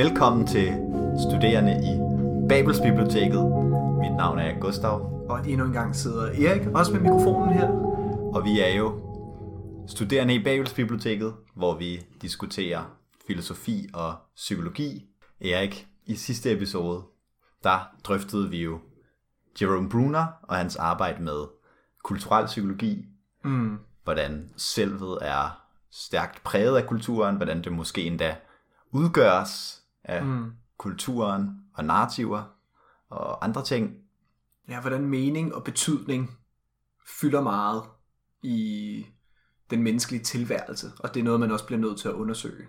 Velkommen til studerende i Babels Biblioteket. Mit navn er Gustav, Og endnu en gang sidder Erik også med mikrofonen her. og vi er jo studerende i Babels Biblioteket, hvor vi diskuterer filosofi og psykologi. Erik, i sidste episode, der drøftede vi jo Jerome Bruner og hans arbejde med kulturel psykologi. Mm. Hvordan selvet er stærkt præget af kulturen, hvordan det måske endda udgøres af mm. kulturen og narrativer og andre ting. Ja, hvordan mening og betydning fylder meget i den menneskelige tilværelse, og det er noget, man også bliver nødt til at undersøge.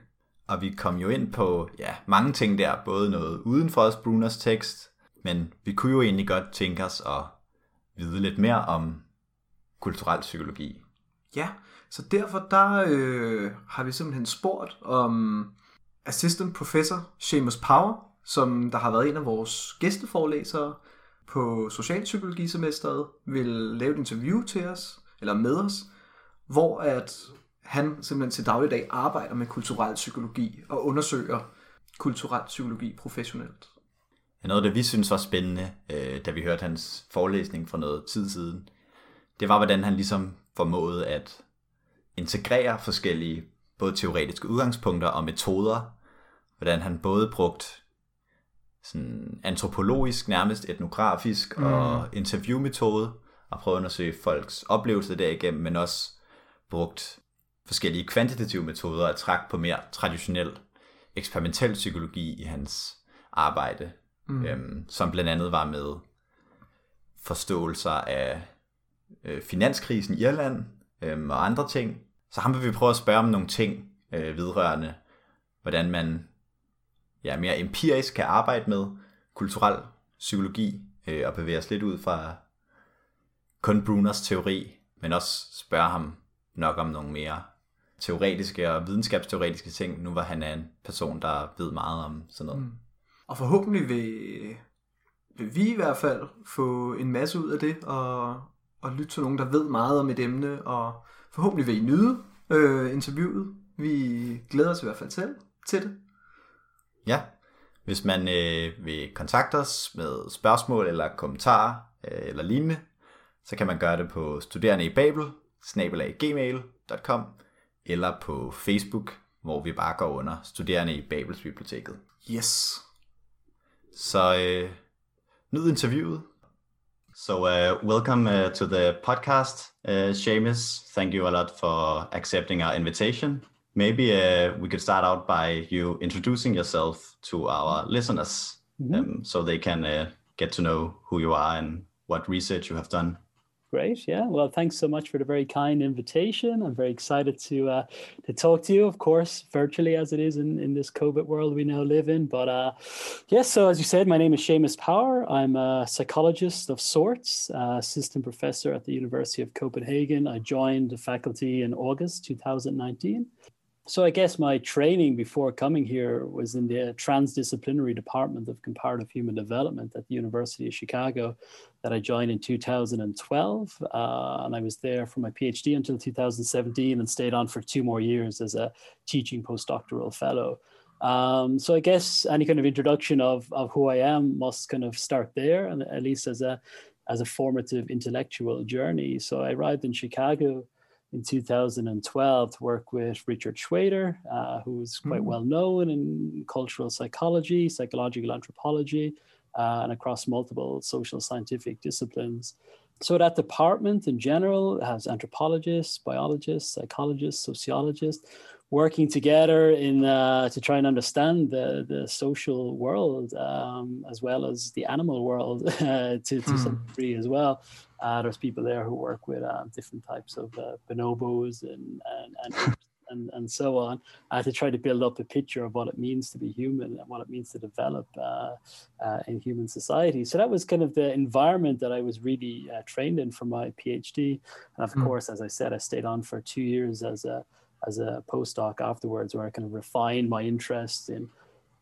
Og vi kom jo ind på ja, mange ting der, både noget uden for os Bruners tekst, men vi kunne jo egentlig godt tænke os at vide lidt mere om kulturel psykologi. Ja, så derfor der øh, har vi simpelthen spurgt om assistant professor Seamus Power, som der har været en af vores gæsteforelæsere på socialpsykologisemesteret, vil lave et interview til os, eller med os, hvor at han simpelthen til dagligdag arbejder med kulturel psykologi og undersøger kulturel psykologi professionelt. Ja, Noget af det, vi synes var spændende, øh, da vi hørte hans forelæsning for noget tid siden, det var, hvordan han ligesom formåede at integrere forskellige både teoretiske udgangspunkter og metoder. Hvordan han både brugt sådan antropologisk, nærmest etnografisk mm. og interviewmetode og prøve at undersøge folks oplevelser derigennem, men også brugt forskellige kvantitative metoder at trække på mere traditionel eksperimentel psykologi i hans arbejde, mm. øhm, som blandt andet var med forståelser af øh, finanskrisen i Irland øhm, og andre ting. Så ham vil vi prøve at spørge om nogle ting øh, vedrørende, hvordan man ja, mere empirisk kan arbejde med kulturel psykologi øh, og bevæge os lidt ud fra kun Bruners teori, men også spørge ham nok om nogle mere teoretiske og videnskabsteoretiske ting, nu hvor han er en person, der ved meget om sådan noget. Mm. Og forhåbentlig vil, vil vi i hvert fald få en masse ud af det, og, og lytte til nogen, der ved meget om et emne, og forhåbentlig vil I nyde øh, interviewet. Vi glæder os i hvert fald til, til det. Ja, hvis man øh, vil kontakte os med spørgsmål eller kommentarer øh, eller lignende, så kan man gøre det på studerende i Babel, gmail.com eller på Facebook, hvor vi bare går under studerende i Babels biblioteket. Yes. Så øh, nyd interviewet. So uh, welcome uh, to the podcast, uh, Seamus. Thank you a lot for accepting our invitation. Maybe uh, we could start out by you introducing yourself to our listeners, um, so they can uh, get to know who you are and what research you have done. Great. Yeah. Well, thanks so much for the very kind invitation. I'm very excited to uh, to talk to you, of course, virtually as it is in, in this COVID world we now live in. But uh, yes, so as you said, my name is Seamus Power. I'm a psychologist of sorts, uh, assistant professor at the University of Copenhagen. I joined the faculty in August 2019. So I guess my training before coming here was in the transdisciplinary department of comparative human development at the University of Chicago that I joined in 2012. Uh, and I was there for my PhD until 2017 and stayed on for two more years as a teaching postdoctoral fellow. Um, so I guess any kind of introduction of, of who I am must kind of start there, and at least as a as a formative intellectual journey. So I arrived in Chicago in 2012 to work with Richard Shweder, uh, who's quite well known in cultural psychology, psychological anthropology, uh, and across multiple social scientific disciplines. So that department in general has anthropologists, biologists, psychologists, sociologists working together in uh, to try and understand the, the social world um, as well as the animal world uh, to, to some degree as well. Uh, there's people there who work with uh, different types of uh, bonobos and and, and, and and so on uh, to try to build up a picture of what it means to be human and what it means to develop uh, uh, in human society. So that was kind of the environment that I was really uh, trained in for my PhD. And of course, as I said, I stayed on for two years as a as a postdoc afterwards, where I kind of refined my interest in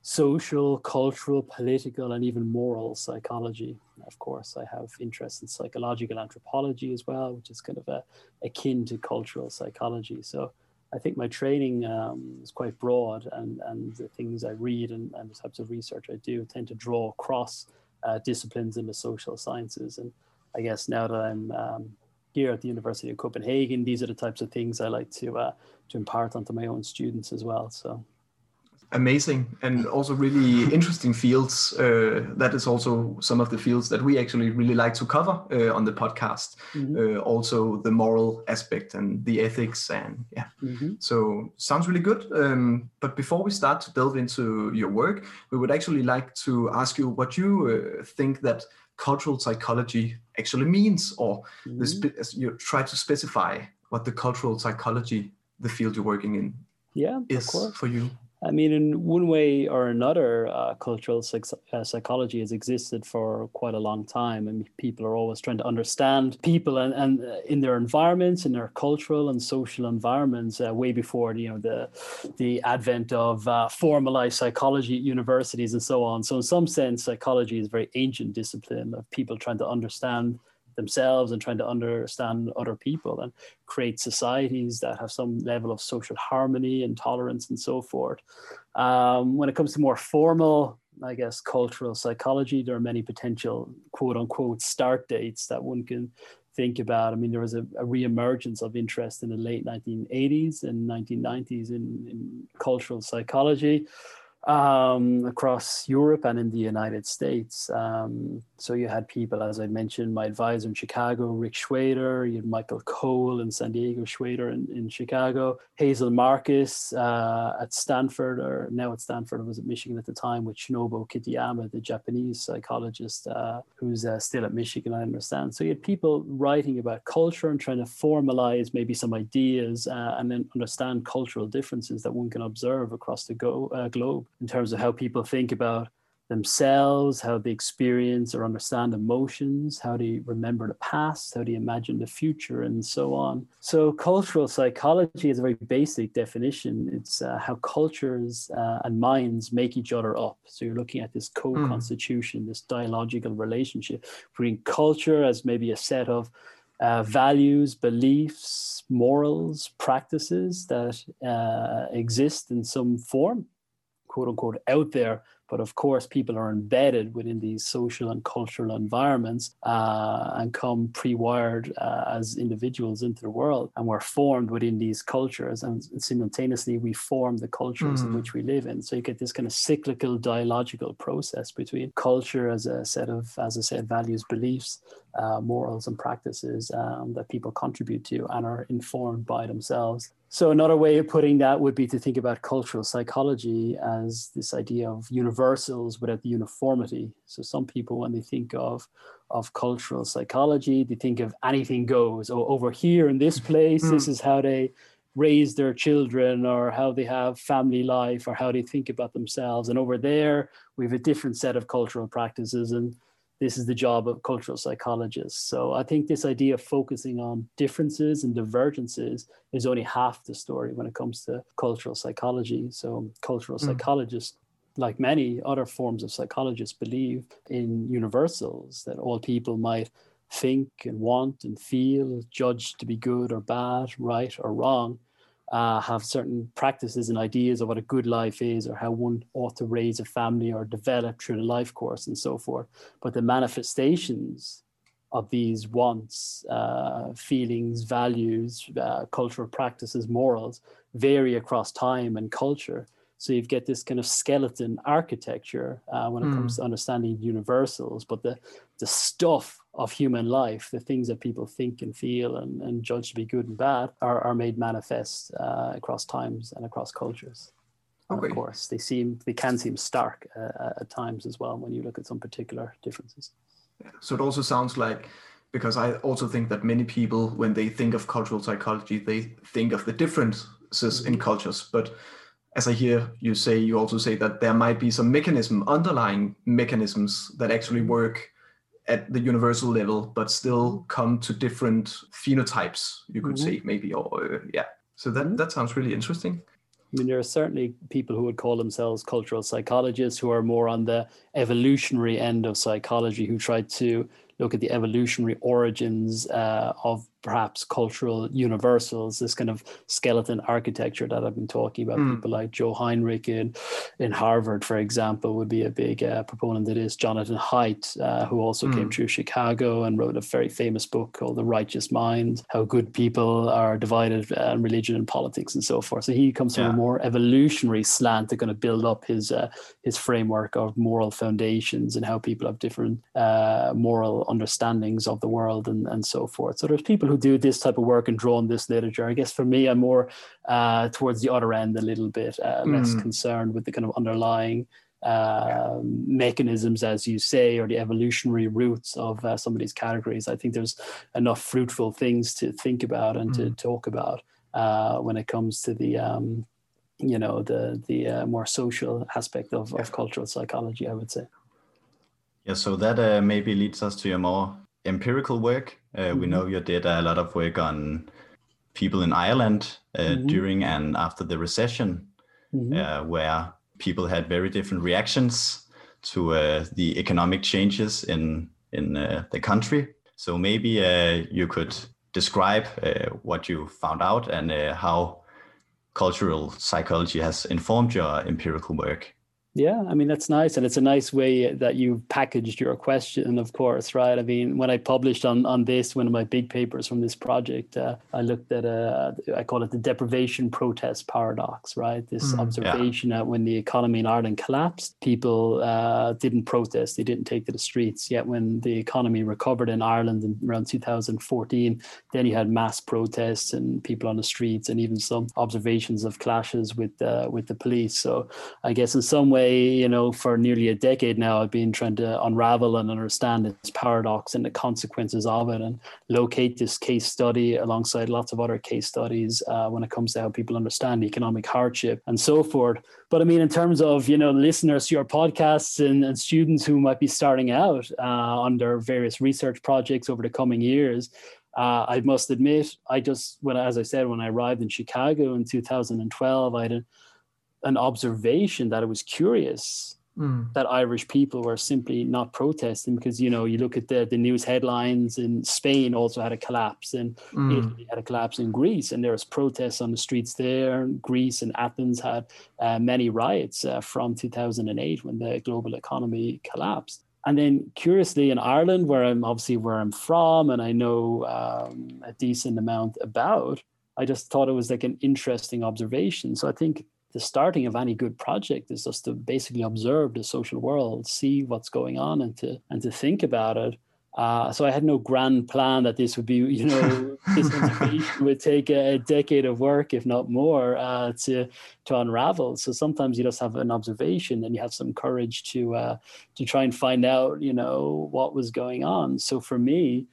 social, cultural, political, and even moral psychology. Of course, I have interest in psychological anthropology as well, which is kind of a, akin to cultural psychology. So I think my training um, is quite broad, and and the things I read and, and the types of research I do tend to draw across uh, disciplines in the social sciences. And I guess now that I'm um, here at the University of Copenhagen, these are the types of things I like to uh, to impart onto my own students as well. So amazing and also really interesting fields. Uh, that is also some of the fields that we actually really like to cover uh, on the podcast. Mm-hmm. Uh, also the moral aspect and the ethics and yeah. Mm-hmm. So sounds really good. Um, but before we start to delve into your work, we would actually like to ask you what you uh, think that cultural psychology actually means, or mm-hmm. spe- you try to specify what the cultural psychology, the field you're working in, yeah, is for you. I mean, in one way or another, uh, cultural psych- uh, psychology has existed for quite a long time, and people are always trying to understand people and, and uh, in their environments, in their cultural and social environments, uh, way before you know the the advent of uh, formalized psychology at universities and so on. So, in some sense, psychology is a very ancient discipline of people trying to understand themselves and trying to understand other people and create societies that have some level of social harmony and tolerance and so forth. Um, when it comes to more formal, I guess, cultural psychology, there are many potential quote unquote start dates that one can think about. I mean, there was a, a re-emergence of interest in the late 1980s and 1990s in, in cultural psychology um, across Europe and in the United States. Um, so you had people, as I mentioned, my advisor in Chicago, Rick Shweder, you had Michael Cole in San Diego, Shweder in, in Chicago, Hazel Markus uh, at Stanford, or now at Stanford, I was at Michigan at the time, with Shinobu Kitayama, the Japanese psychologist uh, who's uh, still at Michigan, I understand. So you had people writing about culture and trying to formalize maybe some ideas uh, and then understand cultural differences that one can observe across the go, uh, globe in terms of how people think about themselves, how they experience or understand emotions, how they remember the past, how they imagine the future, and so on. So, cultural psychology is a very basic definition. It's uh, how cultures uh, and minds make each other up. So, you're looking at this co constitution, mm. this dialogical relationship between culture as maybe a set of uh, values, beliefs, morals, practices that uh, exist in some form quote unquote out there but of course, people are embedded within these social and cultural environments uh, and come pre wired uh, as individuals into the world. And we're formed within these cultures. And simultaneously, we form the cultures mm. in which we live in. So you get this kind of cyclical dialogical process between culture as a set of, as I said, values, beliefs, uh, morals, and practices um, that people contribute to and are informed by themselves. So another way of putting that would be to think about cultural psychology as this idea of universals without the uniformity. So some people, when they think of of cultural psychology, they think of anything goes. Oh, over here in this place, mm. this is how they raise their children or how they have family life or how they think about themselves. And over there, we have a different set of cultural practices and this is the job of cultural psychologists. So I think this idea of focusing on differences and divergences is only half the story when it comes to cultural psychology. So cultural mm. psychologists, like many other forms of psychologists, believe in universals that all people might think and want and feel, judged to be good or bad, right or wrong uh, have certain practices and ideas of what a good life is or how one ought to raise a family or develop through the life course and so forth. But the manifestations of these wants, uh, feelings, values, uh, cultural practices, morals vary across time and culture. So you get this kind of skeleton architecture uh, when it mm. comes to understanding universals, but the the stuff of human life, the things that people think and feel and, and judge to be good and bad, are, are made manifest uh, across times and across cultures. Okay. And of course, they seem they can seem stark uh, at times as well when you look at some particular differences. So it also sounds like because I also think that many people, when they think of cultural psychology, they think of the differences mm-hmm. in cultures, but as I hear you say, you also say that there might be some mechanism, underlying mechanisms that actually work at the universal level, but still come to different phenotypes, you could mm-hmm. say, maybe, or uh, yeah. So that, that sounds really interesting. I mean, there are certainly people who would call themselves cultural psychologists who are more on the evolutionary end of psychology, who try to look at the evolutionary origins uh, of perhaps cultural universals, this kind of skeleton architecture that I've been talking about. Mm. People like Joe Henrich in, in Harvard, for example, would be a big uh, proponent of this. Jonathan Haidt, uh, who also mm. came through Chicago and wrote a very famous book called The Righteous Mind, how good people are divided uh, in religion and politics and so forth. So he comes from yeah. a more evolutionary slant to kind of build up his uh, his framework of moral foundations and how people have different uh, moral understandings of the world and, and so forth. So there's people who do this type of work and draw on this literature. I guess for me, I'm more uh, towards the other end a little bit, uh, less mm. concerned with the kind of underlying uh, mechanisms, as you say, or the evolutionary roots of uh, some of these categories. I think there's enough fruitful things to think about and mm. to talk about uh, when it comes to the. Um, you know the the uh, more social aspect of, of cultural psychology i would say yeah so that maybe leads us to your more empirical work. Uh, mm-hmm. We know you did a lot of work on people in Ireland uh, mm-hmm. during and after the recession, mm-hmm. uh, where people had very different reactions to uh, the economic changes in in uh, the country. So maybe uh, you could describe what you found out and how cultural psychology has informed your empirical work. Yeah, I mean that's nice, and it's a nice way that you've packaged your question. Of course, right? I mean, when I published on on this one of my big papers from this project, uh, I looked at a I call it the deprivation protest paradox, right? This mm, observation yeah. that when the economy in Ireland collapsed, people uh, didn't protest, they didn't take to the streets. Yet when the economy recovered in Ireland in around 2014, then you had mass protests and people on the streets, and even some observations of clashes with uh, with the police. So I guess in some way, you know, for nearly a decade now, I've been trying to unravel and understand this paradox and the consequences of it and locate this case study alongside lots of other case studies uh, when it comes to how people understand economic hardship and so forth. But I mean, in terms of, you know, listeners to your podcasts and, and students who might be starting out uh, on their various research projects over the coming years, uh, I must admit, I just, when as I said, when I arrived in Chicago in 2012, I had a, an observation that it was curious mm. that Irish people were simply not protesting because you know you look at the the news headlines and Spain also had a collapse and mm. Italy had a collapse in Greece and there was protests on the streets there. Greece and Athens had uh, many riots uh, from 2008 when the global economy collapsed. And then, curiously, in Ireland, where I'm obviously where I'm from, and I know um, a decent amount about, I just thought it was like an interesting observation. So I think the starting of any good project is just to basically observe the social world, see what's going on, and to and to think about it. Uh, so I had no grand plan that this would be, you know, this would take a, a, decade of work, if not more, uh, to to unravel. So sometimes you just have an observation and you have some courage to uh, to try and find out, you know, what was going on. So for me,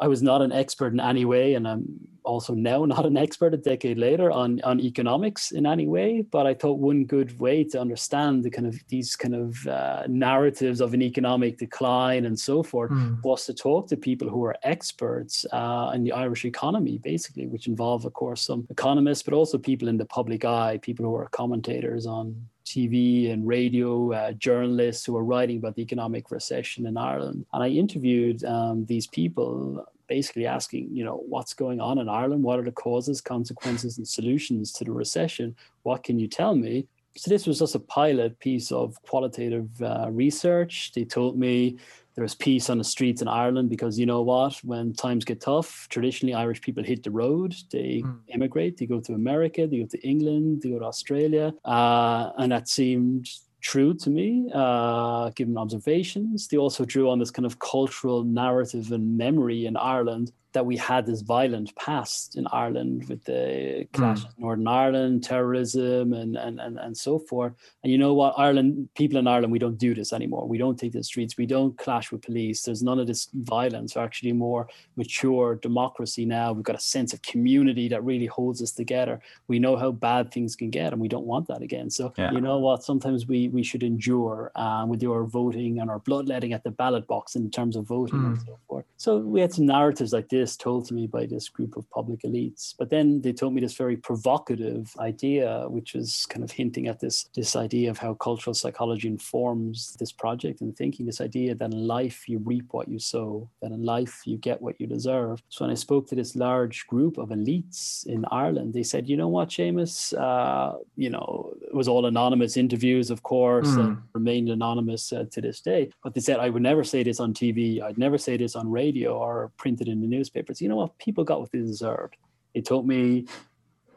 I was not an expert in any way, and I'm also now not an expert a decade later on on economics in any way. But I thought one good way to understand the kind of these kind of uh, narratives of an economic decline and so forth mm. was to talk to people who are experts uh, in the Irish economy, basically, which involve, of course, some economists, but also people in the public eye, people who are commentators on TV and radio uh, journalists who were writing about the economic recession in Ireland. And I interviewed um, these people basically asking, you know, what's going on in Ireland? What are the causes, consequences, and solutions to the recession? What can you tell me? So this was just a pilot piece of qualitative uh, research. They told me there's peace on the streets in Ireland because you know what? When times get tough, traditionally Irish people hit the road. They mm. immigrate. They go to America. They go to England. They go to Australia. Uh, and that seemed true to me, uh, given observations. They also drew on this kind of cultural narrative and memory in Ireland that we had this violent past in Ireland with the clash mm. in Northern Ireland, terrorism, and, and and and so forth. And you know what, Ireland people in Ireland, we don't do this anymore. We don't take the streets. We don't clash with police. There's none of this violence. We're actually more mature democracy now. We've got a sense of community that really holds us together. We know how bad things can get, and we don't want that again. So yeah. you know what, sometimes we we should endure uh, with our voting and our bloodletting at the ballot box in terms of voting mm. and so forth. So we had some narratives like this this told to me by this group of public elites. But then they told me this very provocative idea, which is kind of hinting at this this idea of how cultural psychology informs this project and thinking. This idea that in life you reap what you sow, that in life you get what you deserve. So when I spoke to this large group of elites in Ireland, they said, "You know what, Seamus? Uh, you know, it was all anonymous interviews, of course, mm. and remained anonymous uh, to this day. But they said I would never say this on TV. I'd never say this on radio or printed in the newspapers. You know what? People got what they deserved. They told me,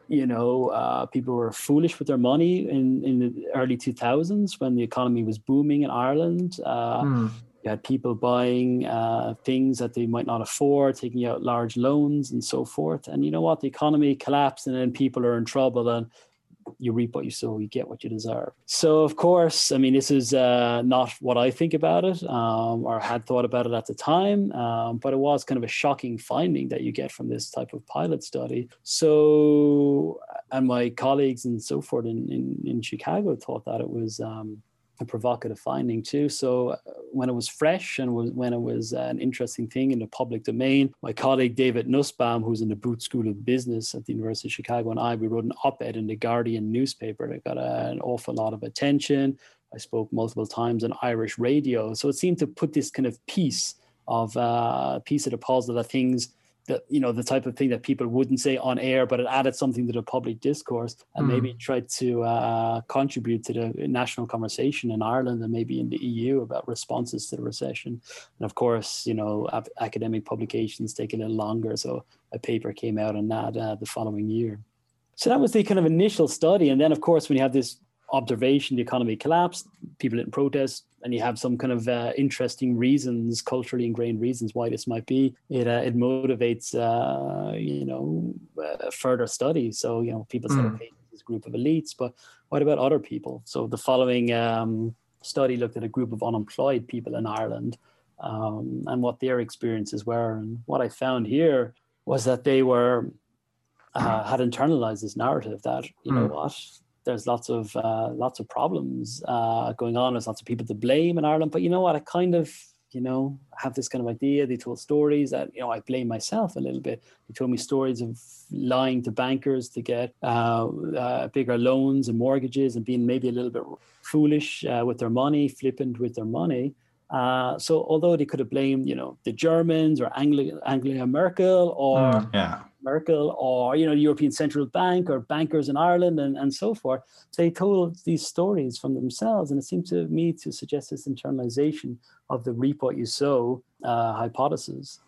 you know, uh, people were foolish with their money in, in the early 2000s when the economy was booming in Ireland. Uh, mm. You had people buying uh, things that they might not afford, taking out large loans and so forth. And you know what? The economy collapsed and then people are in trouble. And you reap what you sow, you get what you deserve. So, of course, I mean, this is uh, not what I think about it um, or had thought about it at the time, um, but it was kind of a shocking finding that you get from this type of pilot study. So, and my colleagues and so forth in, in, in Chicago thought that it was. Um, a provocative finding too. So uh, when it was fresh and was, when it was an interesting thing in the public domain, my colleague David Nussbaum, who's in the Booth School of Business at the University of Chicago, and I, we wrote an op-ed in the Guardian newspaper that got an awful lot of attention. I spoke multiple times on Irish radio, so it seemed to put this kind of piece of uh, piece of the puzzle that things that you know the type of thing that people wouldn't say on air, but it added something to the public discourse and mm. maybe tried to uh, contribute to the national conversation in Ireland and maybe in the EU about responses to the recession. And of course, you know, academic publications take a little longer, so a paper came out on that uh, the following year. So that was the kind of initial study, and then of course when you have this observation the economy collapsed, people didn't protest, and you have some kind of uh, interesting reasons, culturally ingrained reasons why this might be. It uh, it motivates uh, you know uh, further study. So you know people say, mm. okay, this group of elites, but what about other people? So the following um, study looked at a group of unemployed people in Ireland um, and what their experiences were. And what I found here was that they were uh, had internalized this narrative that you mm. know what there's lots of uh, lots of problems uh, going on. There's lots of people to blame in Ireland. But you know what? I kind of you know have this kind of idea. They told stories that you know I blame myself a little bit. They told me stories of lying to bankers to get uh, uh bigger loans and mortgages and being maybe a little bit foolish uh, with their money, flippant with their money. Uh, so although they could have blamed, you know, the Germans or Angela, Angela Merkel or mm, yeah. Merkel or you know the European Central Bank or bankers in Ireland and, and so forth. They told these stories from themselves, and it seemed to me to suggest this internalization of the reap what you sow uh, hypothesis.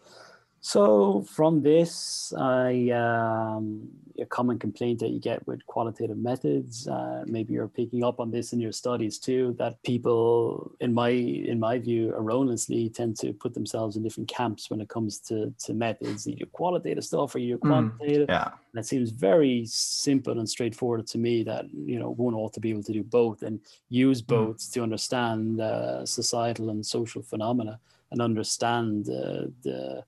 So from this, I um, a common complaint that you get with qualitative methods. Uh, maybe you're picking up on this in your studies too. That people, in my in my view, erroneously tend to put themselves in different camps when it comes to to methods, either qualitative stuff or either mm, quantitative. Mm, yeah, and it seems very simple and straightforward to me that you know one ought to be able to do both and use mm. both mm. to understand uh, societal and social phenomena and understand uh, the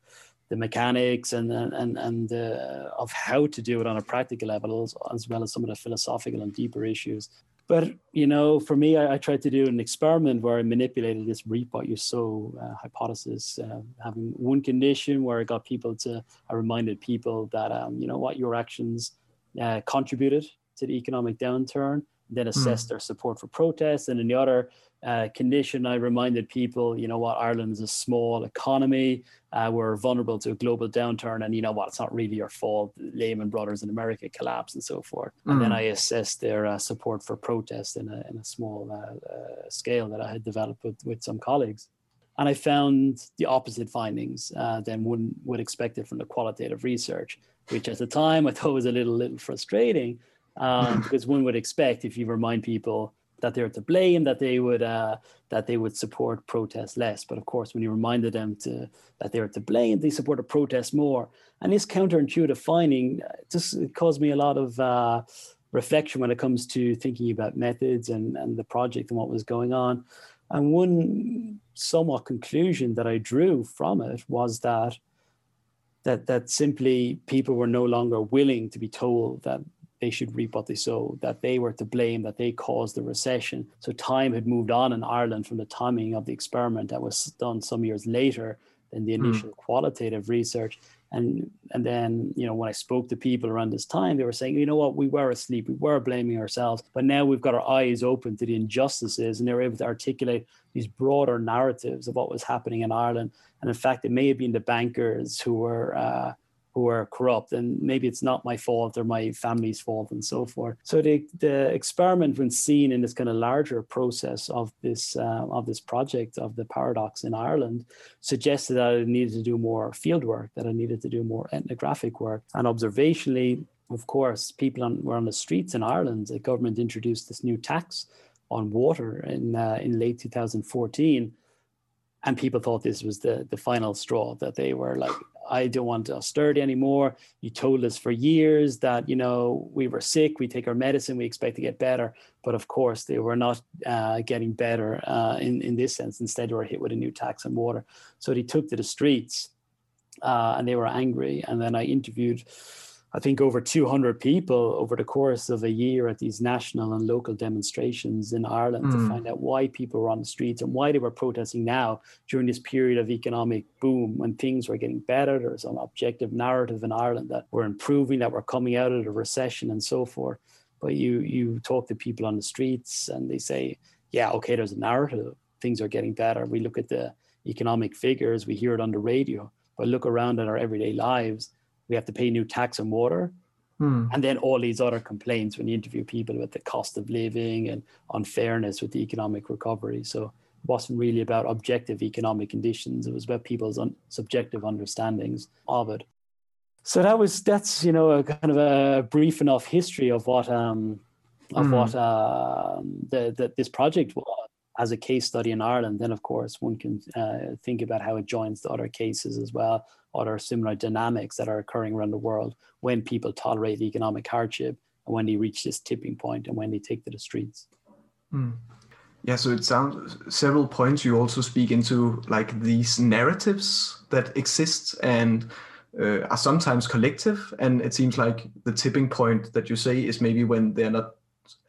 the mechanics and and and uh, of how to do it on a practical level, as, well as some of the philosophical and deeper issues. But you know, for me, I, I tried to do an experiment where I manipulated this reap what you sow uh, hypothesis, uh, having one condition where I got people to, I reminded people that um, you know what your actions uh, contributed to the economic downturn, then assessed mm. their support for protests, and in the other uh, condition, I reminded people, you know what, Ireland is a small economy. Uh, we're vulnerable to a global downturn, and you know what, it's not really your fault. Lehman Brothers in America collapsed and so forth. Mm. And then mm. I assessed their uh, support for protest in a, in a small uh, uh, scale that I had developed with, with some colleagues. And I found the opposite findings uh, than one would expect it from the qualitative research, which at the time I thought was a little, little frustrating um, because one would expect if you remind people that they're to blame, that they would uh, that they would support protest less. But of course, when you reminded them to that they were to blame, they supported protest more. And this counterintuitive finding just caused me a lot of uh, reflection when it comes to thinking about methods and, and the project and what was going on. And one somewhat conclusion that I drew from it was that that that simply people were no longer willing to be told that they should reap what they sow, that they were to blame, that they caused the recession. So time had moved on in Ireland from the timing of the experiment that was done some years later than the hmm. initial mm. qualitative research. And and then you know when I spoke to people around this time, they were saying, you know what, we were asleep, we were blaming ourselves, but now we've got our eyes open to the injustices, and they were able to articulate these broader narratives of what was happening in Ireland. And in fact, it may have been the bankers who were uh, who are corrupt and maybe it's not my fault or my family's fault and so forth. So the, the experiment when seen in this kind of larger process of this uh, of this project of the paradox in ireland suggested that i needed to do more field work that i needed to do more ethnographic work. And observationally of course people on, were on the streets in ireland. The government introduced this new tax on water in uh, in late 2014 and people thought this was the the final straw that they were like I don't want austerity anymore. You told us for years that, you know, we were sick, we take our medicine, we expect to get better. But of course, they were not uh, getting better uh, in, in this sense. Instead, they were hit with a new tax on water. So they took to the streets uh, and they were angry. And then I interviewed I think over 200 people over the course of a year at these national and local demonstrations in Ireland mm. to hmm. find out why people were on the streets and why they were protesting now during this period of economic boom when things were getting better. There's an objective narrative in Ireland that we're improving, that we're coming out of the recession and so forth. But you you talk to people on the streets and they say, yeah, okay, there's a narrative. Things are getting better. We look at the economic figures, we hear it on the radio, but look around at our everyday lives we have to pay new tax on water. Hmm. And then all these other complaints when you interview people about the cost of living and unfairness with the economic recovery. So it wasn't really about objective economic conditions. It was about people's un- subjective understandings of it. So that was that's you know a kind of a brief enough history of what um of mm. what uh, the, the this project was as a case study in Ireland. Then of course one can uh, think about how it joins the other cases as well other similar dynamics that are occurring around the world when people tolerate economic hardship and when they reach this tipping point and when they take to the streets. Mm. Yeah, so it sounds several points you also speak into like these narratives that exist and uh, are sometimes collective, and it seems like the tipping point that you say is maybe when they're not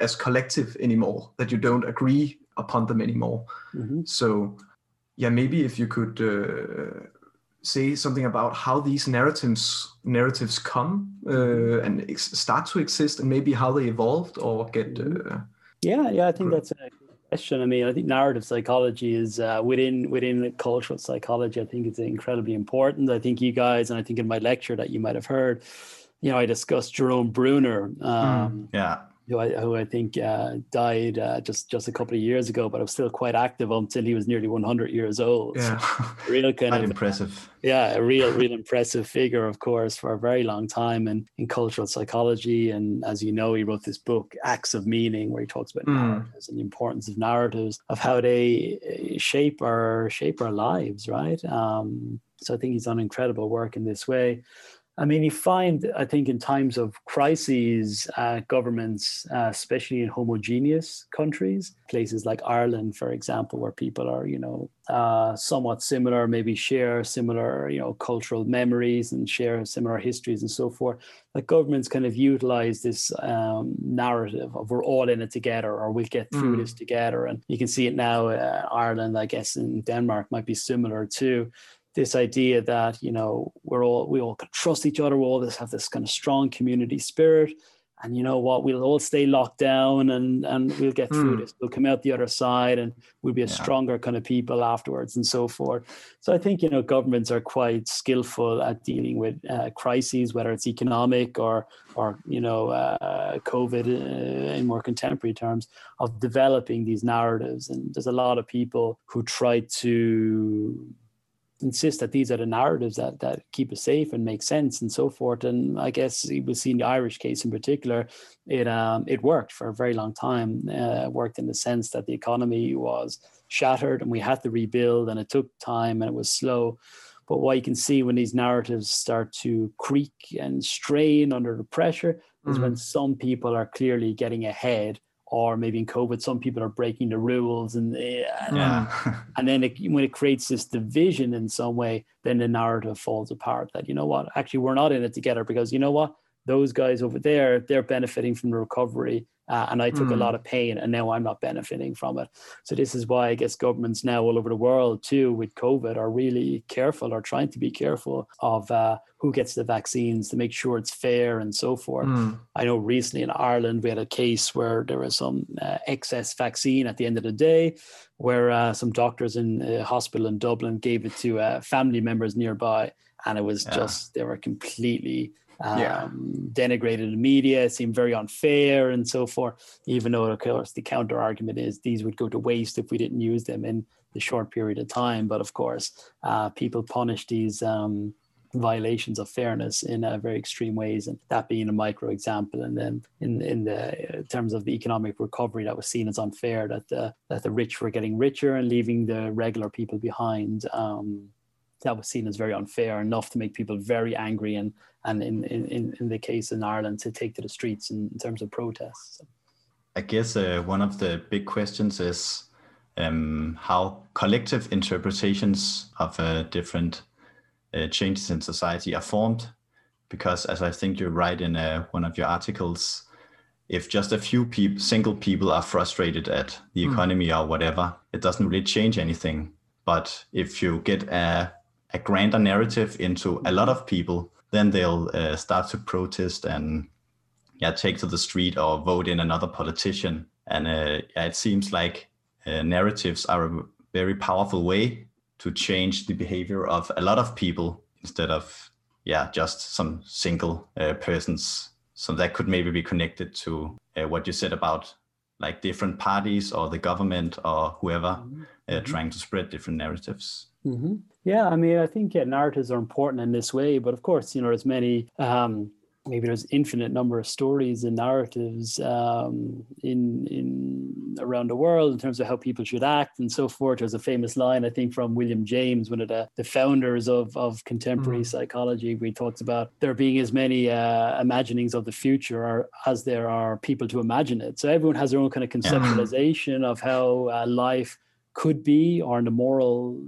as collective anymore, that you don't agree upon them anymore. Mm-hmm. So, yeah, maybe if you could uh, say something about how these narratives narratives come uh, and ex- start to exist, and maybe how they evolved or get. Mm-hmm. Uh, yeah, yeah, I think that's a question. I mean, I think narrative psychology is uh, within within cultural psychology. I think it's incredibly important. I think you guys, and I think in my lecture that you might have heard, you know, I discussed Jerome Bruner. Hmm. Um, yeah who I, who I think uh, died uh, just just a couple of years ago, but I was still quite active until he was nearly 100 years old. Yeah, so real kind of impressive. Yeah, a real real impressive figure, of course, for a very long time in, in cultural psychology. And as you know, he wrote this book, Acts of Meaning, where he talks about mm. narratives and the importance of narratives, of how they uh, shape our shape our lives, right? Um, so I think he's done incredible work in this way. I mean, you find, I think, in times of crises, uh, governments, uh, especially in homogeneous countries, places like Ireland, for example, where people are, you know, uh, somewhat similar, maybe share similar, you know, cultural memories and share similar histories and so forth. Like governments kind of utilize this um, narrative of we're all in it together, or we'll get through mm. this together. And you can see it now. Uh, Ireland, I guess, in Denmark might be similar too this idea that you know we're all we all can trust each other we all this have this kind of strong community spirit and you know what we'll all stay locked down and and we'll get through mm. this we'll come out the other side and we'll be a yeah. stronger kind of people afterwards and so forth so i think you know governments are quite skillful at dealing with uh, crises whether it's economic or or you know uh, covid uh, in more contemporary terms of developing these narratives and there's a lot of people who try to insist that these are the narratives that that keep us safe and make sense and so forth. And I guess we see in the Irish case in particular, it um, it worked for a very long time. Uh, worked in the sense that the economy was shattered and we had to rebuild, and it took time and it was slow. But what you can see when these narratives start to creak and strain under the pressure is mm-hmm. when some people are clearly getting ahead or maybe in COVID, some people are breaking the rules, and eh, and, yeah. and then it, when it creates this division in some way, then the narrative falls apart. That you know what, actually, we're not in it together because you know what, those guys over there, they're benefiting from the recovery. Uh, and I took mm. a hmm. lot of pain, and now I'm not benefiting from it. So this is why I guess governments now all over the world too, with COVID, are really careful or trying to be careful of uh, who gets the vaccines to make sure it's fair and so forth. Mm. I know recently in Ireland we had a case where there was some uh, excess vaccine at the end of the day, where uh, some doctors in a hospital in Dublin gave it to uh, family members nearby, and it was yeah. just they were completely um, yeah. denigrated the media, seemed very unfair and so forth, even though, of course, the counter argument is these would go to waste if we didn't use them in the short period of time. But of course, uh, people punish these um, violations of fairness in uh, very extreme ways, and that being a micro example. And then in in the in terms of the economic recovery, that was seen as unfair that the that the rich were getting richer and leaving the regular people behind. Um, that was seen as very unfair enough to make people very angry and and in in, in the case in Ireland to take to the streets in, in terms of protests. I guess uh, one of the big questions is um, how collective interpretations of uh, different uh, changes in society are formed. Because as I think you write in uh, one of your articles, if just a few people, single people are frustrated at the hmm. economy mm. or whatever, it doesn't really change anything. But if you get a a grander narrative into a lot of people, then they'll uh, start to protest and yeah, take to the street or vote in another politician. And uh, it seems like uh, narratives are a very powerful way to change the behavior of a lot of people instead of yeah just some single uh, persons. So that could maybe be connected to uh, what you said about like different parties or the government or whoever uh, mm-hmm. trying to spread different narratives. Mm-hmm. Yeah, I mean, I think yeah, narratives are important in this way, but of course, you know, there's many. Um, maybe there's infinite number of stories and narratives um, in in around the world in terms of how people should act and so forth. There's a famous line I think from William James, one of the, the founders of of contemporary mm. psychology. We talks about there being as many uh, imaginings of the future are, as there are people to imagine it. So everyone has their own kind of conceptualization yeah. of how uh, life could be or in the moral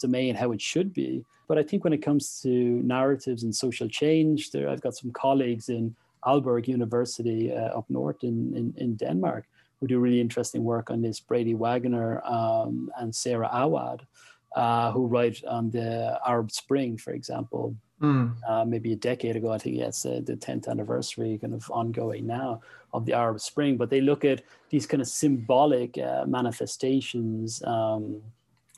domain how it should be. But I think when it comes to narratives and social change, there I've got some colleagues in Aalborg University uh, up north in, in, in, Denmark who do really interesting work on this. Brady Wagoner um, and Sarah Awad, uh, who write on the Arab Spring, for example. Mm. Uh, maybe a decade ago, I think it's uh, the 10th anniversary, kind of ongoing now of the Arab Spring. But they look at these kind of symbolic uh, manifestations um,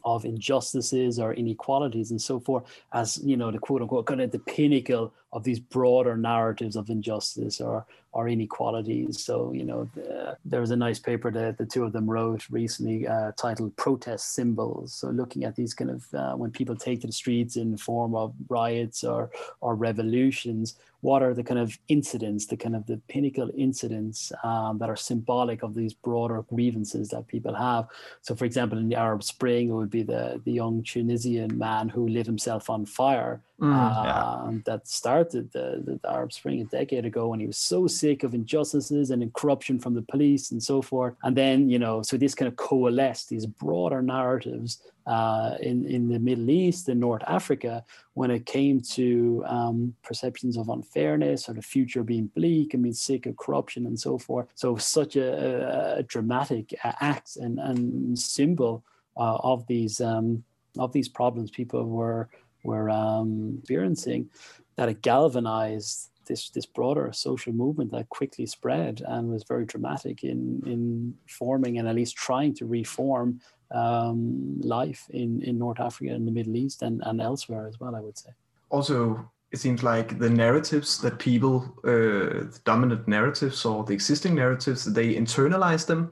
of injustices or inequalities and so forth as you know the quote unquote kind of the pinnacle of these broader narratives of injustice or or inequalities. So, you know, the, there was a nice paper that the two of them wrote recently uh, titled Protest Symbols. So, looking at these kind of uh, when people take to the streets in the form of riots or, or revolutions, what are the kind of incidents, the kind of the pinnacle incidents um, that are symbolic of these broader grievances that people have? So, for example, in the Arab Spring, it would be the, the young Tunisian man who lit himself on fire mm, uh, yeah. that started the, the, the Arab Spring a decade ago when he was so sick of injustices and corruption from the police and so forth. And then, you know, so this kind of coalesced these broader narratives uh, in, in the Middle East and North Africa when it came to um, perceptions of unfairness or the future being bleak and being sick of corruption and so forth. So such a, a dramatic act and, and symbol uh, of these um, of these problems people were were um, experiencing that it galvanized this this broader social movement that quickly spread and was very dramatic in in forming and at least trying to reform um, life in in North Africa and the Middle East and and elsewhere as well. I would say. Also, it seems like the narratives that people, uh, the dominant narratives or the existing narratives, they internalize them.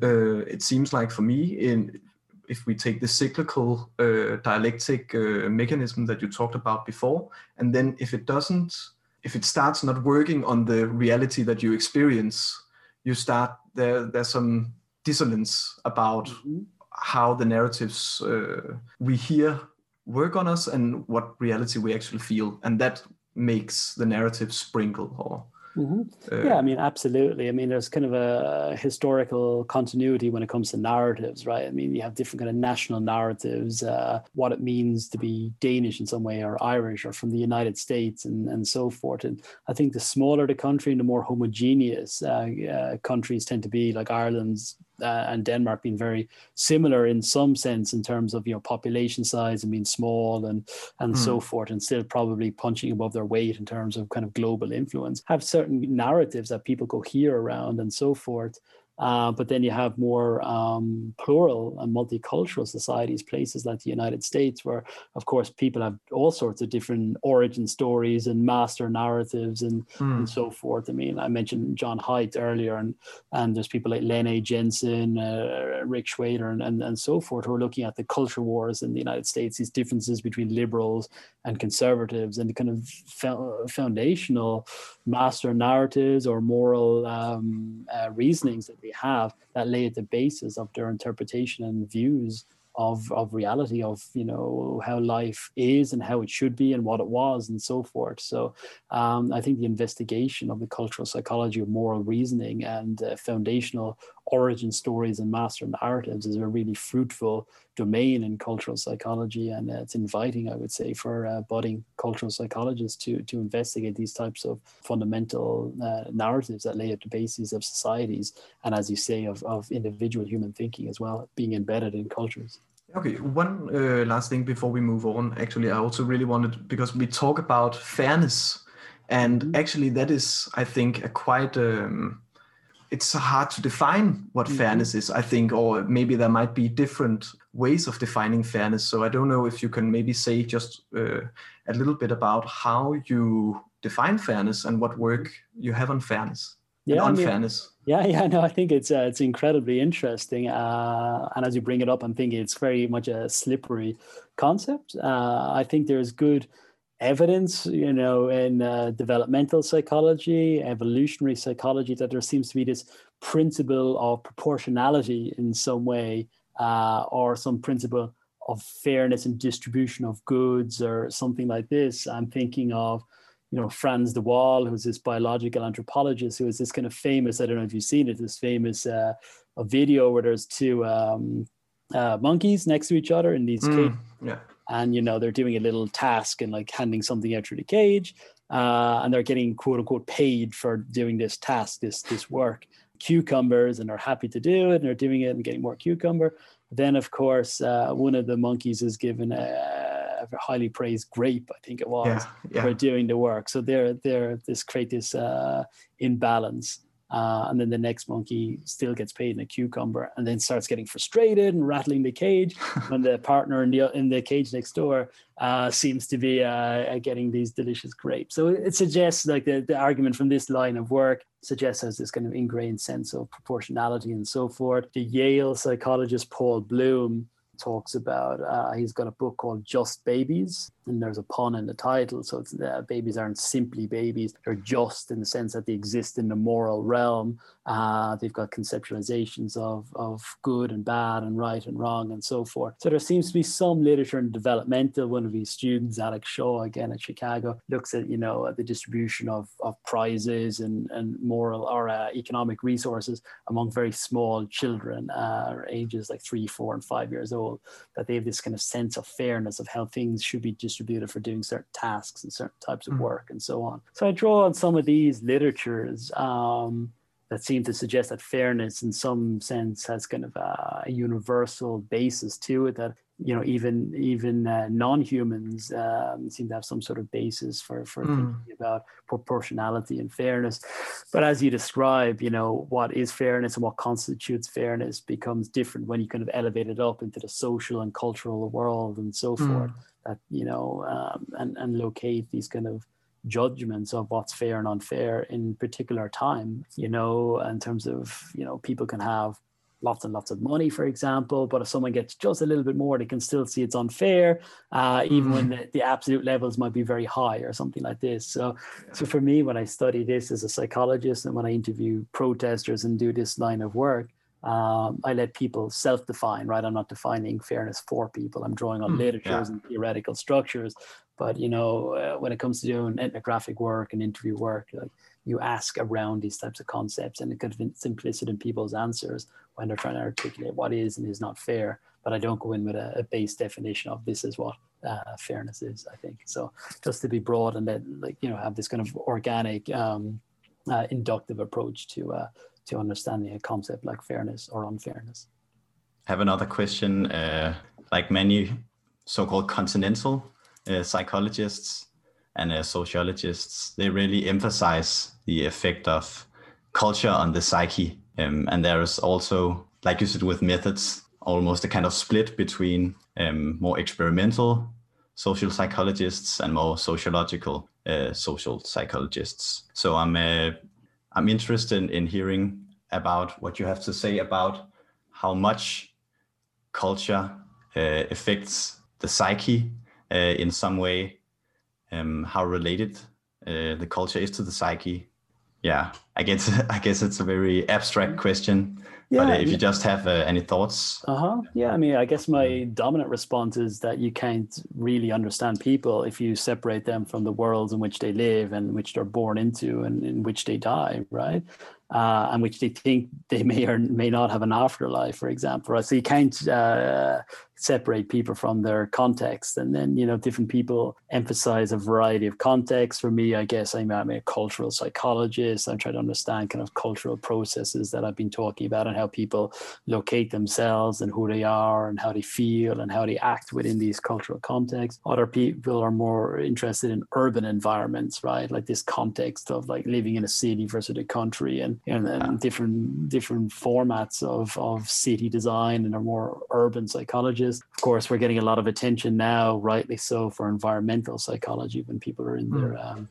Mm-hmm. Uh, it seems like for me, in if we take the cyclical uh, dialectic uh, mechanism that you talked about before, and then if it doesn't if it starts not working on the reality that you experience, you start there. There's some dissonance about mm-hmm. how the narratives uh, we hear work on us and what reality we actually feel, and that makes the narrative sprinkle or Mm-hmm. Uh, yeah, I mean, absolutely. I mean, there's kind of a historical continuity when it comes to narratives, right? I mean, you have different kind of national narratives, uh, what it means to be Danish in some way, or Irish, or from the United States, and, and so forth. And I think the smaller the country and the more homogeneous uh, uh countries tend to be, like Ireland's uh, and Denmark being very similar in some sense in terms of you know population size and being small and and mm. so hmm. forth, and still probably punching above their weight in terms of kind of global influence. Have certain narratives that people cohere around and so forth. Uh, but then you have more um, plural and multicultural societies, places like the United States, where, of course, people have all sorts of different origin stories and master narratives and, mm. and so forth. I mean, I mentioned Jon Haidt earlier, and, and there's people like Lene Jensen, uh, Rick Shweder, and, and, and so forth, who are looking at the culture wars in the United States, these differences between liberals and conservatives, and the kind of foundational master narratives or moral um, uh, reasonings that they have that lay at the basis of their interpretation and views of of reality of you know how life is and how it should be and what it was and so forth. So um, i think the investigation of the cultural psychology of moral reasoning and uh, foundational origin stories and master narratives is a really fruitful domain in cultural psychology and uh, it's inviting i would say for uh, budding cultural psychologists to to investigate these types of fundamental uh, narratives that lay at the bases of societies and as you say of, of individual human thinking as well being embedded in cultures Okay, one uh, last thing before we move on. Actually, I also really wanted because we talk about fairness, and mm-hmm. actually, that is, I think, a quite. Um, it's hard to define what mm-hmm. fairness is. I think, or maybe there might be different ways of defining fairness. So I don't know if you can maybe say just uh, a little bit about how you define fairness and what work you have on fairness yeah, and unfairness. Yeah, yeah, no, I think it's uh, it's incredibly interesting, uh, and as you bring it up, I'm thinking it's very much a slippery concept. Uh, I think there's good evidence, you know, in uh, developmental psychology, evolutionary psychology, that there seems to be this principle of proportionality in some way, uh, or some principle of fairness and distribution of goods, or something like this. I'm thinking of you know, Frans de Waal, who's this biological anthropologist, who is this kind of famous, I don't know if you've seen it, this famous uh, a video where there's two um, uh, monkeys next to each other in these mm, cages. Yeah. And, you know, they're doing a little task and like handing something out through the cage. Uh, and they're getting quote unquote paid for doing this task, this, this work. Cucumbers, and they're happy to do it, and they're doing it and getting more cucumber. Then, of course, uh, one of the monkeys is given a, a highly praised grape, I think it was, yeah, yeah. for doing the work. So they're they're this create this uh, imbalance. Uh, and then the next monkey still gets paid in a cucumber and then starts getting frustrated and rattling the cage when the partner in the in the cage next door uh, seems to be uh, getting these delicious grapes. So it suggests like the, the argument from this line of work suggests has this kind of ingrained sense of proportionality and so forth. The Yale psychologist Paul Bloom talks about uh, he's got a book called Just Babies, and there's a pun in the title. So uh, babies aren't simply babies; they're just in the sense that they exist in the moral realm. Uh, they've got conceptualizations of of good and bad and right and wrong and so forth. So there seems to be some literature in developmental. One of these students, Alex Shaw, again at Chicago, looks at you know at the distribution of of prizes and and moral or uh, economic resources among very small children, uh, ages like three, four, and five years old. That they have this kind of sense of fairness of how things should be distributed distributed for doing certain tasks and certain types of mm. work and so on. So I draw on some of these literatures um, that seem to suggest that fairness, in some sense, has kind of a, a universal basis to it. That you know, even even uh, non-humans um, seem to have some sort of basis for for mm. thinking about proportionality and fairness. But as you describe, you know, what is fairness and what constitutes fairness becomes different when you kind of elevate it up into the social and cultural world and so mm. forth that you know um, and and locate these kind of judgments of what's fair and unfair in particular time you know in terms of you know people can have lots and lots of money for example but if someone gets just a little bit more they can still see it's unfair uh, even mm. when the, the, absolute levels might be very high or something like this so yeah. so for me when i study this as a psychologist and when i interview protesters and do this line of work um, I let people self-define, right? I'm not defining fairness for people. I'm drawing on mm, literatures yeah. and theoretical structures. But you know, uh, when it comes to doing ethnographic work and interview work, like you ask around these types of concepts and it could be implicit in people's answers when they're trying to articulate what is and is not fair. But I don't go in with a, a base definition of this is what uh, fairness is. I think so. Just to be broad and then like you know have this kind of organic, um, uh, inductive approach to uh, to understanding a concept like fairness or unfairness. I have another question. Uh, like many so-called continental uh, psychologists and uh, sociologists, they really emphasize the effect of culture on the psyche. Um, and there is also, like you said, with methods, almost a kind of split between um, more experimental social psychologists and more sociological uh, social psychologists. So I'm uh, I'm interested in hearing about what you have to say about how much culture uh, affects the psyche uh, in some way, um, how related uh, the culture is to the psyche. Yeah, I guess I guess it's a very abstract question, yeah, but if you just have uh, any thoughts. Uh huh. Yeah, I mean, I guess my dominant response is that you can't really understand people if you separate them from the worlds in which they live and which they're born into and in which they die, right? uh, and which they think they may or may not have an afterlife, for example. Right? So you can't uh, separate people from their context, and then you know different people emphasize a variety of contexts. For me, I guess I'm, I'm a cultural psychologist. I'm trying to understand kind of cultural processes that I've been talking about and how people locate themselves and who they are and how they feel and how they act within these cultural contexts. Other people are more interested in urban environments, right? Like this context of like living in a city versus a country and and, and different different formats of of city design and are more urban psychologists. Of course, we're getting a lot of attention now, rightly so, for environmental psychology when people are in mm. their um,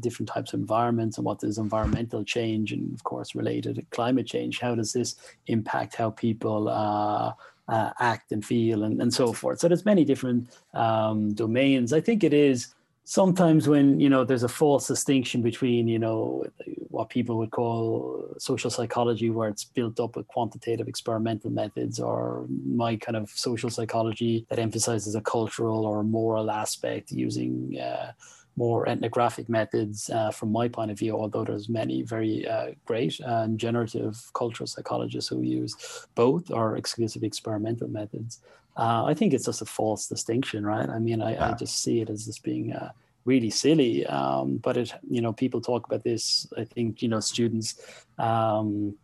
different types of environments and what does environmental change and of course related to climate change. How does this impact how people uh, uh, act and feel and, and so forth? So there's many different um, domains. I think it is sometimes when you know there's a false distinction between you know what people would call social psychology where it's built up with quantitative experimental methods or my kind of social psychology that emphasizes a cultural or moral aspect using uh, more ethnographic methods uh, from my point of view although there's many very uh, great and generative cultural psychologists who use both or exclusive experimental methods uh, I think it's just a false distinction, right? I mean, I, yeah. I just see it as just being uh, really silly. Um, but it, you know, people talk about this. I think you know, students um,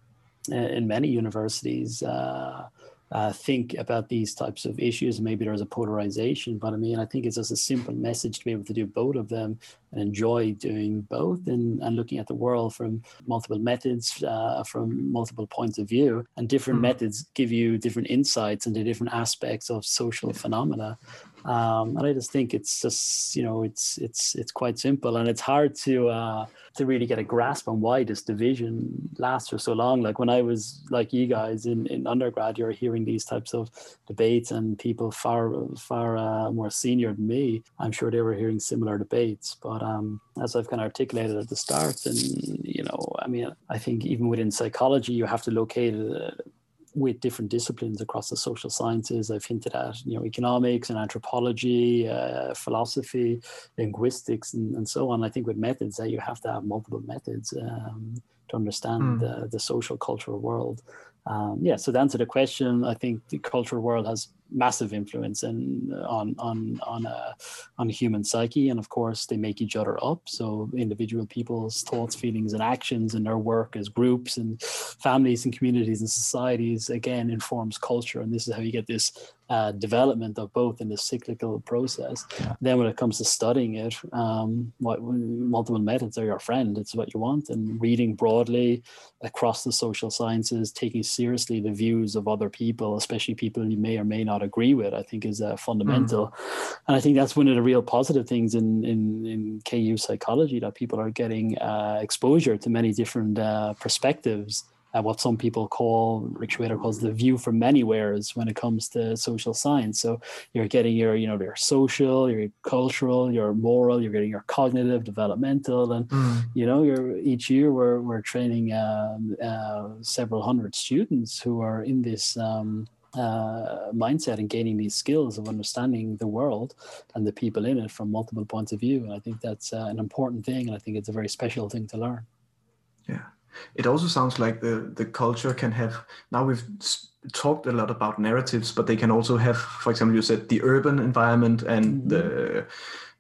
in many universities uh, uh, think about these types of issues. Maybe there's a polarization, but I mean, I think it's just a simple message to be able to do both of them and enjoy doing both and, and looking at the world from multiple methods, uh, from multiple points of view. And different mm. methods give you different insights into different aspects of social phenomena um, and I just think it's just you know it's it's it's quite simple and it's hard to uh, to really get a grasp on why this division lasts for so long. Like when I was like you guys in, in undergrad, you're hearing these types of debates and people far far uh, more senior than me. I'm sure they were hearing similar debates. But um, as I've kind of articulated at the start, and you know, I mean, I think even within psychology, you have to locate. Uh, with different disciplines across the social sciences. I've hinted at, you know, economics and anthropology, uh, philosophy, linguistics, and, and, so on. I think with methods that you have to have multiple methods um, to understand mm. the, the social cultural world. Um, yeah, so to answer the question, I think the cultural world has massive influence and on on on a on a human psyche and of course they make each other up so individual people's thoughts feelings and actions and their work as groups and families and communities and societies again informs culture and this is how you get this uh, development of both in the cyclical process. Yeah. Then, when it comes to studying it, um, what, multiple methods are your friend. It's what you want, and reading broadly across the social sciences, taking seriously the views of other people, especially people you may or may not not agree with, I think is uh, fundamental. Mm. And I think that's one of the real positive things in, in, in KU psychology that people are getting uh, exposure to many different uh, perspectives. Uh, what some people call, Rick Shweder calls the view from manywheres when it comes to social science. So you're getting your, you know, your social, your cultural, your moral, you're getting your cognitive, developmental, and mm. you know, you're each year we're we're training um, uh, several hundred students who are in this um, uh, mindset and gaining these skills of understanding the world and the people in it from multiple points of view. And I think that's uh, an important thing, and I think it's a very special thing to learn. Yeah, it also sounds like the the culture can have. Now we've talked a lot about narratives, but they can also have, for example, you said the urban environment and mm-hmm. the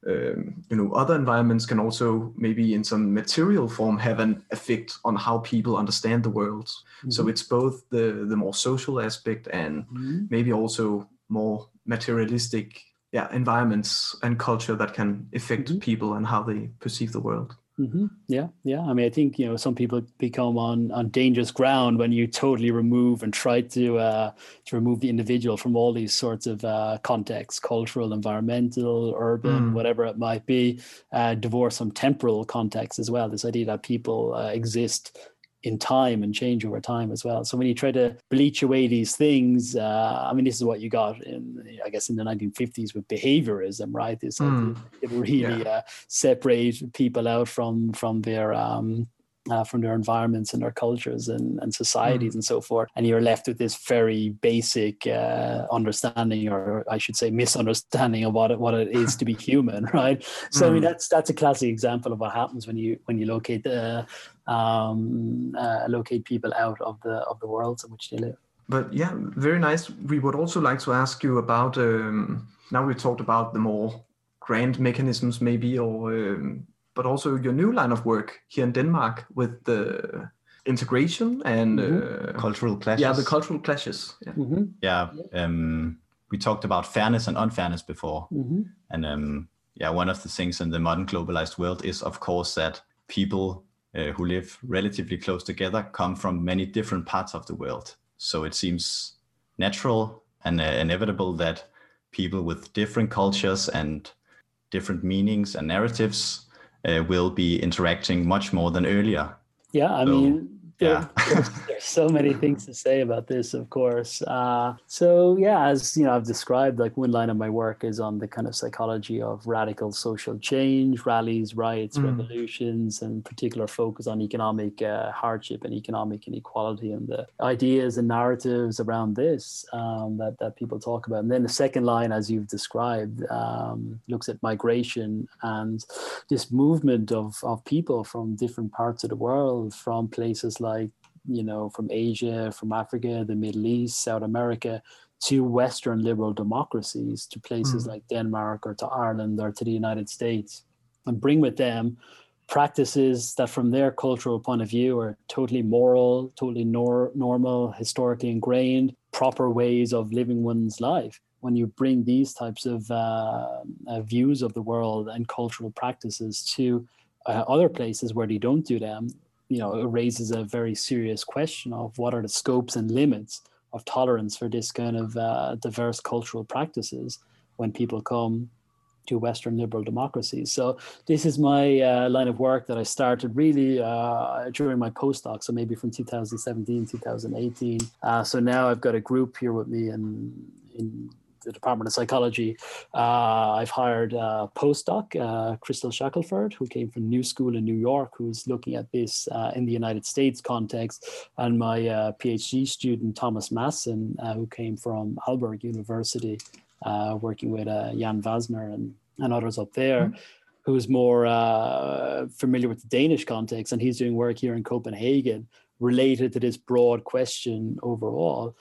um, you know other environments can also maybe in some material form have an effect on how people understand the world mm-hmm. so it's both the the more social aspect and mm-hmm. maybe also more materialistic yeah environments and culture that can affect mm-hmm. people and how they perceive the world Mm-hmm. Yeah, yeah. I mean, I think you know some people become on on dangerous ground when you totally remove and try to uh, to remove the individual from all these sorts of uh, contexts, cultural, environmental, urban, mm. whatever it might be. Uh, divorce from temporal context as well. This idea that people uh, exist in time and change over time as well. So when you try to bleach away these things, uh, I mean, this is what you got in, I guess, in the 1950s with behaviorism, right? This mm. it really yeah. uh, separate people out from from their um, uh, from their environments and their cultures and, and societies mm. and so forth. And you're left with this very basic uh, understanding, or I should say, misunderstanding of what it, what it is to be human, right? So mm. I mean, mm. that's that's a classic example of what happens when you when you locate the um, uh, locate people out of the of the worlds in which they live. But yeah, very nice. We would also like to ask you about. Um, now we talked about the more grand mechanisms, maybe, or um, but also your new line of work here in Denmark with the integration and mm-hmm. uh, cultural clashes. Yeah, the cultural clashes. Yeah, mm-hmm. yeah. Um, we talked about fairness and unfairness before, mm-hmm. and um, yeah, one of the things in the modern globalized world is, of course, that people uh, who live relatively close together come from many different parts of the world. So it seems natural and uh, inevitable that people with different cultures and different meanings and narratives uh, will be interacting much more than earlier. Yeah, I so, mean, yeah. there's, so many things to say about this, of course. Uh, so yeah, as you know, I've described, like one line of my work is on the kind of psychology of radical social change, rallies, riots, mm. revolutions, and particular focus on economic uh, hardship and economic inequality and the ideas and narratives around this um, that that people talk about. And then the second line, as you've described, um, looks at migration and this movement of of people from different parts of the world, from places like like you know from Asia, from Africa, the Middle East, South America, to Western liberal democracies, to places mm. like Denmark or to Ireland or to the United States, and bring with them practices that, from their cultural point of view, are totally moral, totally nor- normal, historically ingrained, proper ways of living one's life. When you bring these types of uh, uh, views of the world and cultural practices to uh, other places where they don't do them, you know, it raises a very serious question of what are the scopes and limits of tolerance for this kind of uh, diverse cultural practices when people come to Western liberal democracies. So this is my uh, line of work that I started really uh, during my postdoc, so maybe from 2017, 2018. Uh, so now I've got a group here with me in in the Department of Psychology, uh, I've hired a postdoc, uh, Crystal Shackelford, who came from New School in New York, who's looking at this uh, in the United States context, and my uh, PhD student, Thomas Masson, uh, who came from Aalborg University, uh, working with Jaan Valsiner and, and others up there. Mm-hmm who's more uh, familiar with the Danish context, and he's doing work here in Copenhagen related to this broad question overall.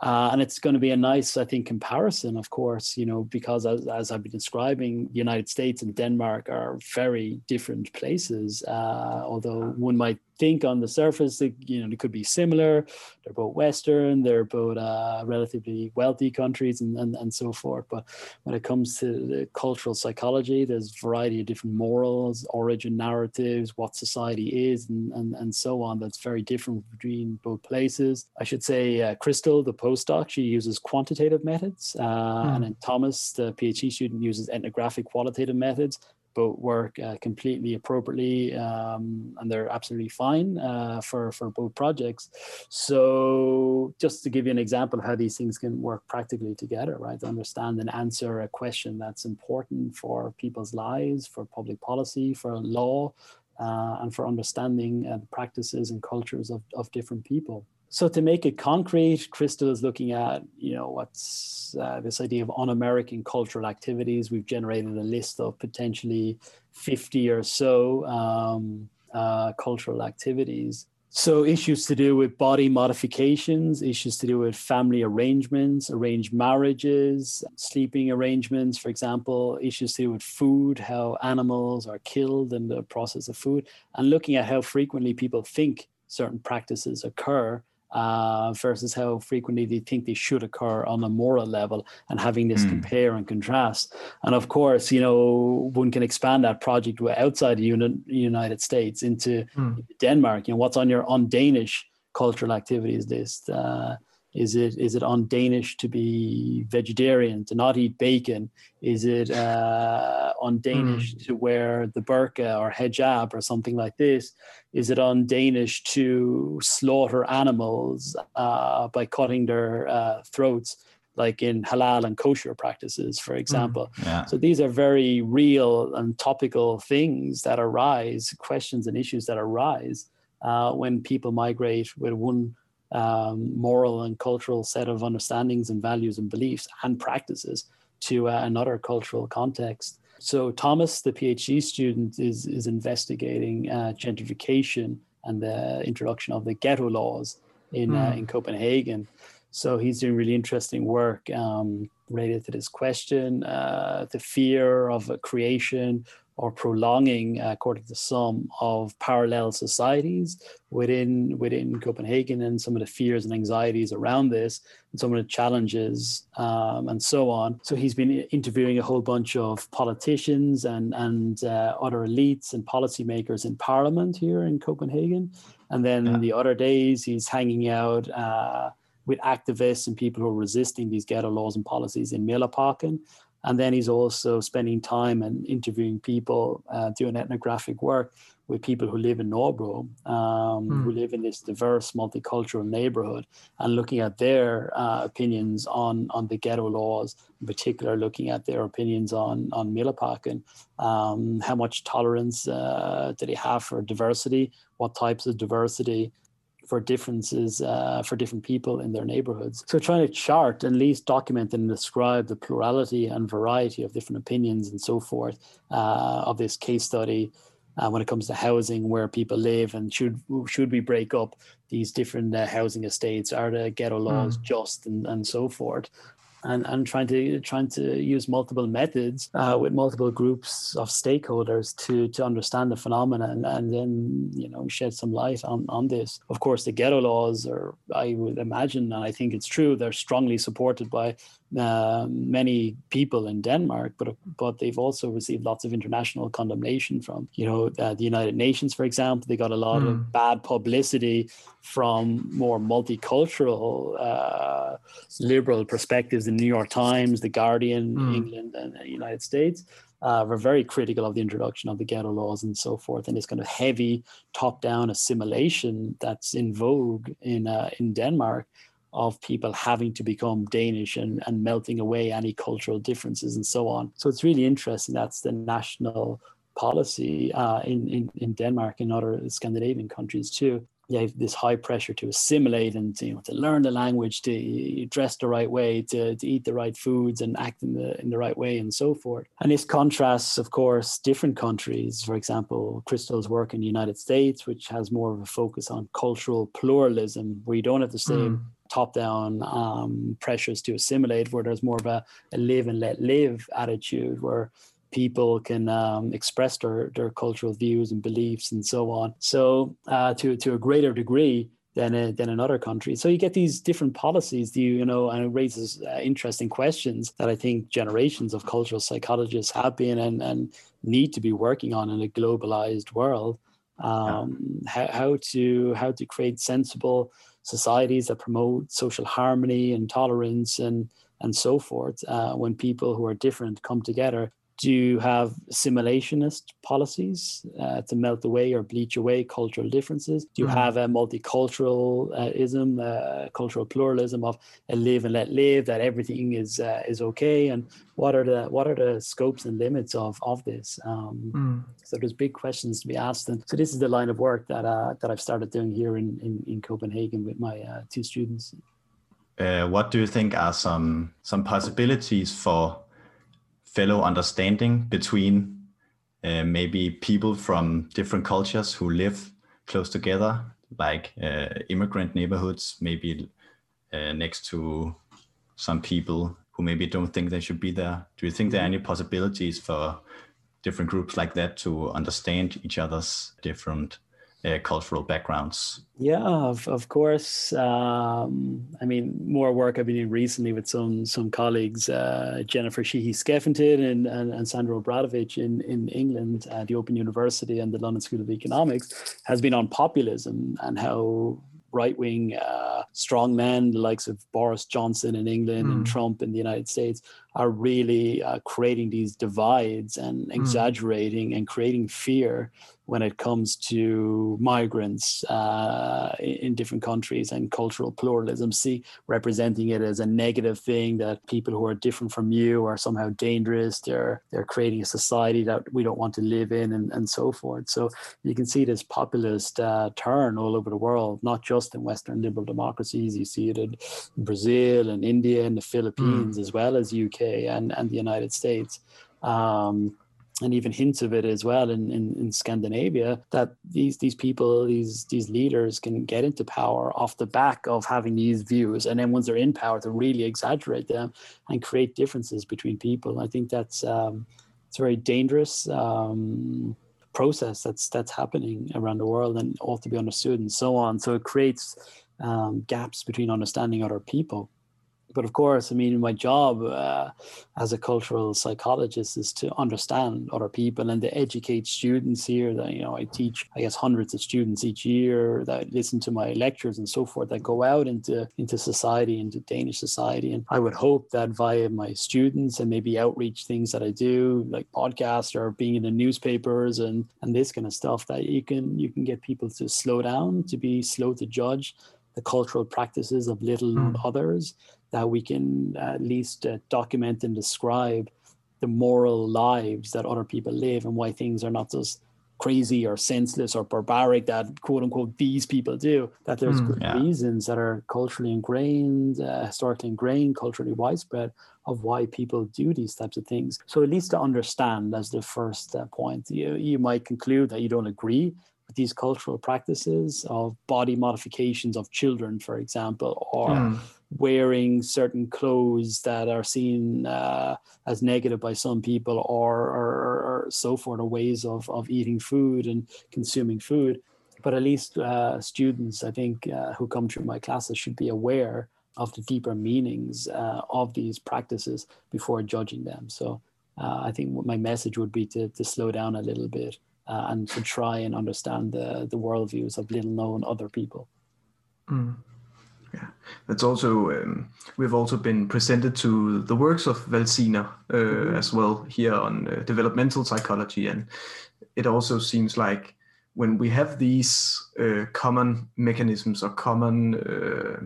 Uh, and it's going to be a nice, I think, comparison, of course, you know, because as, as I've been describing, the United States and Denmark are very different places. Uh, although one might think on the surface that you know they could be similar. They're both Western, they're both uh, relatively wealthy countries, and, and and so forth. But when it comes to the cultural psychology, there's a variety of different morals, origin narratives, what society is, and and, and so on. That's very different between both places. I should say, uh, Crystal, the postdoc, she uses quantitative methods, uh, mm. and then Thomas, the PhD student, uses ethnographic qualitative methods both work uh, completely appropriately um, and they're absolutely fine uh, for, for both projects. So just to give you an example of how these things can work practically together, right? To understand and answer a question that's important for people's lives, for public policy, for law, uh, and for understanding uh, the practices and cultures of, of different people. So to make it concrete, Crystal is looking at, you know, what's uh, this idea of un-American cultural activities. We've generated a list of potentially 50 or so um, uh, cultural activities. So issues to do with body modifications, issues to do with family arrangements, arranged marriages, sleeping arrangements, for example, issues to do with food, how animals are killed in the process of food, and looking at how frequently people think certain practices occur uh, versus how frequently they think they should occur on a moral level and having this mm. compare and contrast. And of course, you know, one can expand that project outside the United States into mm. Denmark. You know, what's on your on Danish cultural activities list? Uh, is it is it on Danish to be vegetarian, to not eat bacon? Is it uh, on Danish mm. to wear the burqa or hijab or something like this? Is it on Danish to slaughter animals uh, by cutting their uh, throats? like in halal and kosher practices, for example. Mm, yeah. So these are very real and topical things that arise, questions and issues that arise uh, when people migrate with one um, moral and cultural set of understandings and values and beliefs and practices to uh, another cultural context. So Thomas, the PhD student, is is investigating uh, gentrification and the introduction of the ghetto laws in mm. uh, hmm. in Copenhagen. So he's doing really interesting work um, related to this question, uh, the fear of a creation or prolonging, uh, according to some, of parallel societies within within Copenhagen, and some of the fears and anxieties around this, and some of the challenges, um, and so on. So he's been interviewing a whole bunch of politicians and and uh, other elites and policymakers in Parliament here in Copenhagen, and then yeah. the other days he's hanging out. Uh, with activists and people who are resisting these ghetto laws and policies in Mjølnerparken, and then he's also spending time and interviewing people, uh, doing ethnographic work with people who live in Nørrebro, um, mm. who live in this diverse, multicultural neighborhood, and looking at their uh, opinions on on the ghetto laws, in particular, looking at their opinions on on Mjølnerparken, um, how much tolerance uh, do they have for diversity, what types of diversity, for differences uh, for different people in their neighborhoods. So trying to chart and at least document and describe the plurality and variety of different opinions and so forth uh, of this case study uh, when it comes to housing, where people live, and should should we break up these different uh, housing estates? Are the ghetto laws mm. just and, and so forth? And, and trying to trying to use multiple methods uh, with multiple groups of stakeholders to to understand the phenomenon and, and then you know shed some light on on this. Of course, the ghetto laws are I would imagine, and I think it's true, they're strongly supported by uh, many people in Denmark, but but they've also received lots of international condemnation from you know uh, the United Nations, for example. They got a lot mm. of hmm. bad publicity from more multicultural, uh, liberal perspectives in New York Times, The Guardian, mm. England, and the United States. Uh, were very critical of the introduction of the ghetto laws and so forth, and this kind of heavy top-down assimilation that's in vogue in uh, in Denmark of people having to become Danish and, and melting away any cultural differences and so on. So it's really interesting. That's the national policy uh, in, in, in Denmark and other Scandinavian countries too. You have this high pressure to assimilate and you know, to learn the language, to dress the right way, to, to eat the right foods and act in the in the right way, and so forth. And this contrasts, of course, different countries. For example, Crystal's work in the United States, which has more of a focus on cultural pluralism, where you don't have the same mm top down um, pressures to assimilate, where there's more of a, a, live and let live attitude where people can um, express their, their cultural views and beliefs and so on. So, uh, to, to a greater degree, than, a, than in other countries. So you get these different policies, do you, you know, and it raises uh, interesting questions that I think generations of cultural psychologists have been and, and need to be working on in a globalized world. Um, yeah. how, how to how to create sensible societies that promote social harmony and tolerance and and so forth uh, when people who are different come together do you have assimilationist policies uh, to melt away or bleach away cultural differences? Do you mm. have a multiculturalism, uh, cultural pluralism of a live and let live, that everything is uh, is okay? And what are the what are the scopes and limits of of this? Um, mm. So there's big questions to be asked, and so this is the line of work that uh, that I've started doing here in in, in Copenhagen with my uh, two students. Uh, what do you think are some some possibilities for fellow understanding between uh, maybe people from different cultures who live close together, like uh, immigrant neighborhoods, maybe uh, next to some people who maybe don't think they should be there. Do you think there are any possibilities for different groups like that to understand each other's different uh, cultural backgrounds. Yeah, of, of course. Um, I mean, more work I've been doing recently with some some colleagues, uh, Jennifer Sheehy Skeffington and, and, and, Sandra Obradovich in, in England at the Open University and the London School of Economics, has been on populism and how right wing uh, strong men, the likes of Boris Johnson in England mm. and hmm. Trump in the United States, are really uh, creating these divides and hmm. exaggerating mm. and creating fear when it comes to migrants uh, in different countries and cultural pluralism, see representing it as a negative thing that people who are different from you are somehow dangerous. They're they're creating a society that we don't want to live in, and, and so forth. So you can see this populist uh, turn all over the world, not just in Western liberal democracies. You see it in Brazil and India and the Philippines, mm. as well as UK and and the United States. Um, and even hints of it as well in, in, in, Scandinavia that these these people these these leaders can get into power off the back of having these views. And then once they're in power to really exaggerate them and create differences between people. I think that's um, it's a very dangerous um, process that's that's happening around the world and ought to be understood and so on. So it creates um, gaps between understanding other people but of course, I mean, my job uh, as a cultural psychologist is to understand other people and to educate students here. That you know, I teach, I guess, hundreds of students each year that listen to my lectures and so forth that go out into into society, into Danish society. And I would hope that via my students and maybe outreach things that I do, like podcasts or being in the newspapers and and this kind of stuff, that you can you can get people to slow down, to be slow to judge the cultural practices of little mm. others that we can at least uh, document and describe the moral lives that other people live and why things are not just crazy or senseless or barbaric that quote unquote these people do that there's mm, good yeah. reasons that are culturally ingrained uh, historically ingrained culturally widespread of why people do these types of things so at least to understand as the first uh, point you, you might conclude that you don't agree with these cultural practices of body modifications of children for example or mm wearing certain clothes that are seen uh, as negative by some people or, or, or, so forth, or ways of, of eating food and consuming food. But at least uh, students, I think, uh, who come through my classes should be aware of the deeper meanings uh, of these practices before judging them. So uh, I think my message would be to, to slow down a little bit uh, and to try and understand the, the worldviews of little known other people. Mm. Yeah, that's also um, we've also been presented to the works of Valsiner uh, mm-hmm. as well here on uh, developmental psychology, and it also seems like when we have these uh, common mechanisms or common uh,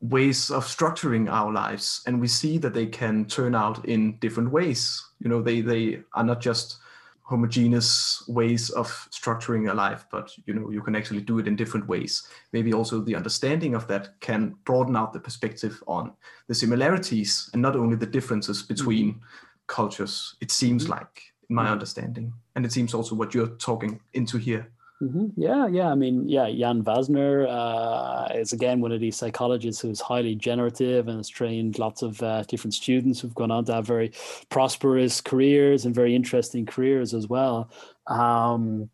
ways of structuring our lives, and we see that they can turn out in different ways. You know, they they are not just homogeneous ways of structuring a life but you know you can actually do it in different ways maybe also the understanding of that can broaden out the perspective on the similarities and not only the differences between mm-hmm. cultures it seems mm-hmm. like in my mm-hmm. understanding and it seems also what you're talking into here Mm-hmm. Yeah, yeah. I mean, yeah, Jaan Valsiner uh, is again one of these psychologists who's highly generative and has trained lots of uh, different students who've gone on to have very prosperous careers and very interesting careers as well. Um,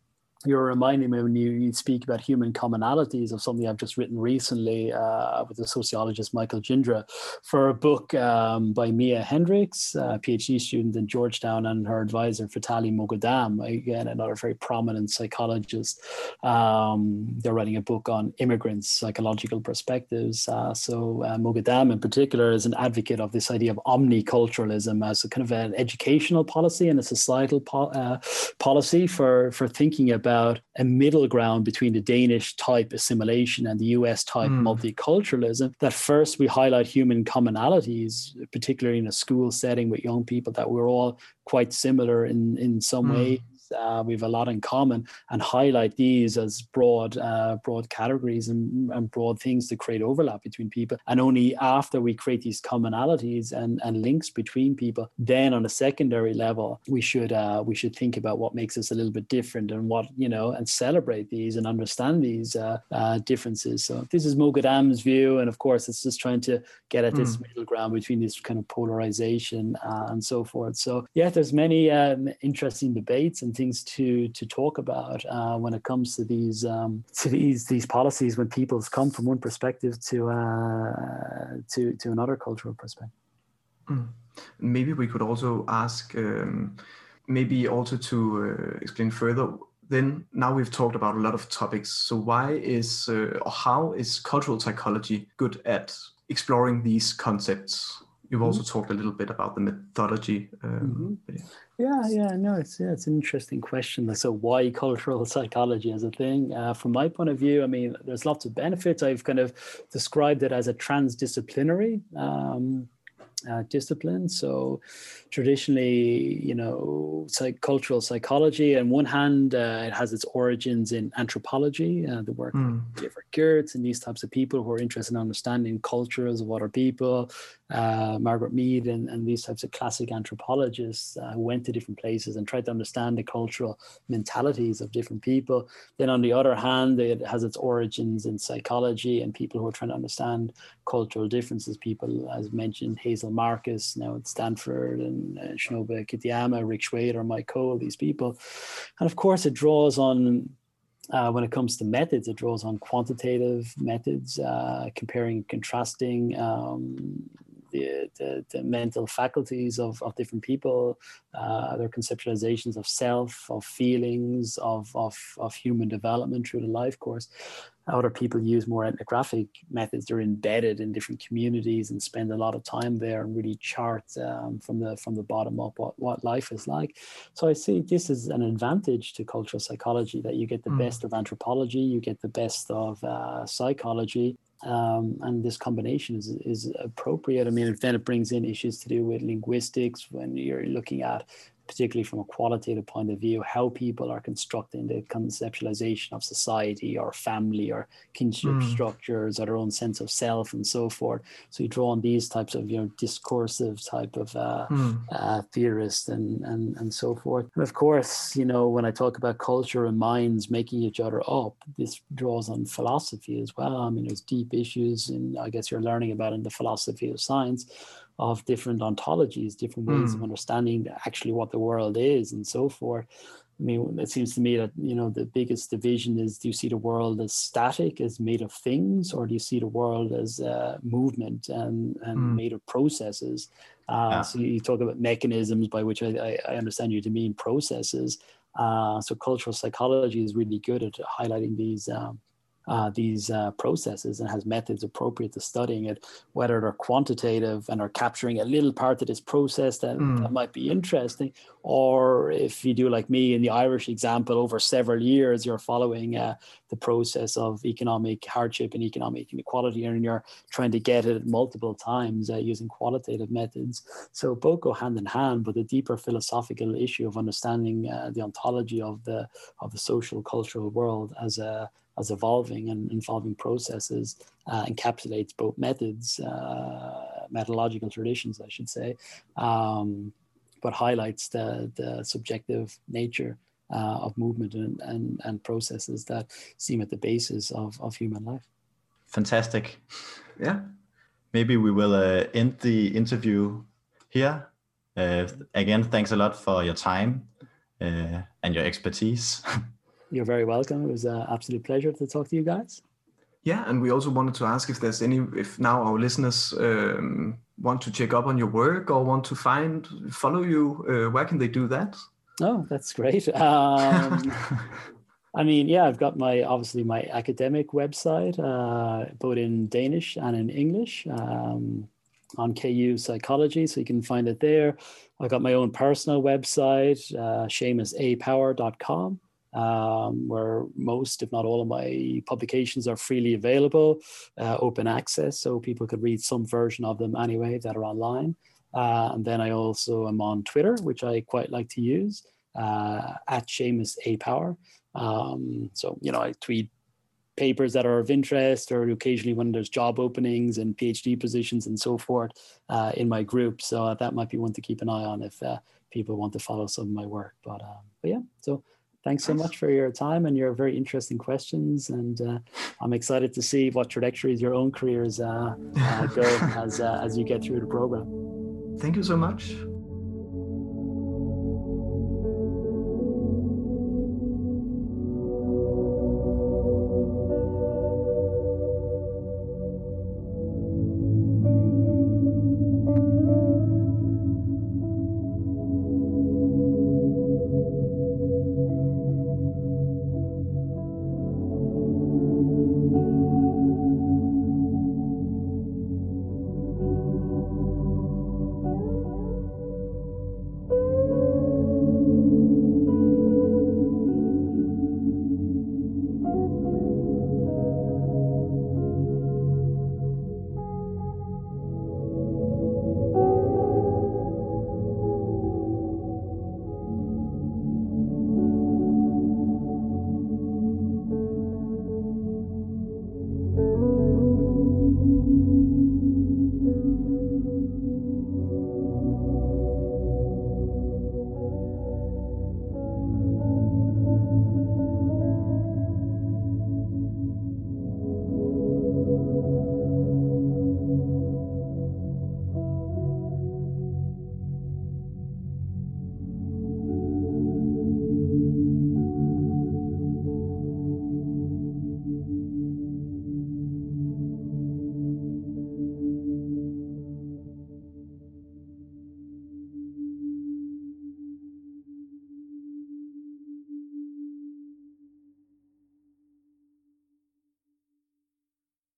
you're reminding me when you, you speak about human commonalities of something I've just written recently uh, with the sociologist Michael Jindra for a book um, by Mia Hendricks, a PhD student in Georgetown, and her advisor Fathali Moghaddam, again, another very prominent psychologist. Um, they're writing a book on immigrants, psychological perspectives. Uh, so uh, Moghaddam in particular is an advocate of this idea of omniculturalism as a kind of an educational policy and a societal po- uh, policy for, for thinking about about a middle ground between the Danish type assimilation and the US type mm. multiculturalism. That first we highlight human commonalities, particularly in a school setting with young people, that we're all quite similar in, in some mm. way uh, we have a lot in common and highlight these as broad uh, broad categories and, and, broad things to create overlap between people. And only after we create these commonalities and, and links between people then on a secondary level we should uh, we should think about what makes us a little bit different and what you know and celebrate these and understand these uh, uh, differences. So this is Moghaddam's view. And of course it's just trying to get at this mm. middle ground between this kind of polarization uh, and so forth. So yeah there's many um, interesting debates and things to to talk about uh, when it comes to these um, to these these policies when people's come from one perspective to uh, to to another cultural perspective. Mm. Maybe we could also ask, um, maybe also to uh, explain further. Then now we've talked about a lot of topics. So why is uh, or how is cultural psychology good at exploring these concepts? You've mm-hmm. also talked a little bit about the methodology. Um, mm-hmm. yeah. Yeah, yeah, no, it's yeah, it's an interesting question. So why cultural psychology as a thing? Uh, from my point of view, I mean, there's lots of benefits. I've kind of described it as a transdisciplinary um, uh, discipline. So traditionally, you know, psych- cultural psychology, on one hand, uh, it has its origins in anthropology, uh, the work mm. of Clifford Geertz and these types of people who are interested in understanding cultures of other people, uh, Margaret Mead and, and these types of classic anthropologists uh, who went to different places and tried to understand the cultural mentalities of different people. Then on the other hand, it has its origins in psychology and people who are trying to understand cultural differences. People, as mentioned, Hazel Markus now at Stanford and uh, Shinobu Kitayama, Rick Shweder, Mike Cole, these people. And of course, it draws on uh, when it comes to methods, it draws on quantitative methods, uh, comparing contrasting um, the, the, the, mental faculties of, of different people, uh, their conceptualizations of self, of feelings, of, of, of human development through the life course. Other people use more ethnographic methods. They're embedded in different communities and spend a lot of time there and really chart um, from the from the bottom up what, what life is like. So I see this is an advantage to cultural psychology that you get the mm. best of anthropology, you get the best of uh, psychology, um, and this combination is, is appropriate. I mean, then it brings in issues to do with linguistics when you're looking at particularly from a qualitative point of view, how people are constructing the conceptualization of society or family or kinship mm. structures or their own sense of self and so forth. So you draw on these types of you know discursive type of uh, mm. uh, theorists and, and and so forth. And of course, you know when I talk about culture and minds making each other up, this draws on philosophy as well. I mean, there's deep issues, and I guess you're learning about in the philosophy of science of different ontologies, different ways mm. of hmm. understanding actually what the world is and so forth. I mean, it seems to me that you know the biggest division is: do you see the world as static, as made of things, or do you see the world as uh, movement and and mm. made of processes? Uh, yeah. So you talk about mechanisms, by which I, I understand you to mean processes. Uh, so cultural psychology is really good at highlighting these um, uh, these uh, processes and has methods appropriate to studying it, whether they're quantitative and are capturing a little part of this process that, mm. that, might be interesting, or if you do like me in the Irish example, over several years, you're following uh, the process of economic hardship and economic inequality, and you're trying to get it multiple times uh, using qualitative methods. So both go hand in hand, but the deeper philosophical issue of understanding uh, the ontology of the of the social cultural world as a as evolving and involving processes uh, encapsulates both methods, uh, methodological traditions, I should say, um, but highlights the, the subjective nature uh, of movement and, and, and processes that seem at the basis of, of human life. Fantastic. Yeah. Maybe we will uh, end the interview here. Uh, again, thanks a lot for your time uh, and your expertise. You're very welcome. It was an absolute pleasure to talk to you guys. Yeah, and we also wanted to ask if there's any, if now our listeners um, want to check up on your work or want to find, follow you, uh, where can they do that? Oh, that's great. Um, I mean, yeah, I've got my obviously my academic website, uh, both in Danish and in English, um, on KU Psychology, so you can find it there. I've got my own personal website, uh, SeamusApower.com um, where most, if not all, of my publications are freely available, uh, open access, so people could read some version of them anyway that are online. Uh, and then I also am on Twitter, which I quite like to use uh, at Seamus A Power. Um, so you know, I tweet papers that are of interest, or occasionally when there's job openings and PhD positions and so forth uh, in my group. So that might be one to keep an eye on if uh, people want to follow some of my work. But, um, but yeah, so thanks so much for your time and your very interesting questions. And uh, I'm excited to see what trajectories your own careers uh, uh, go as, uh, as you get through the program. Thank you so much.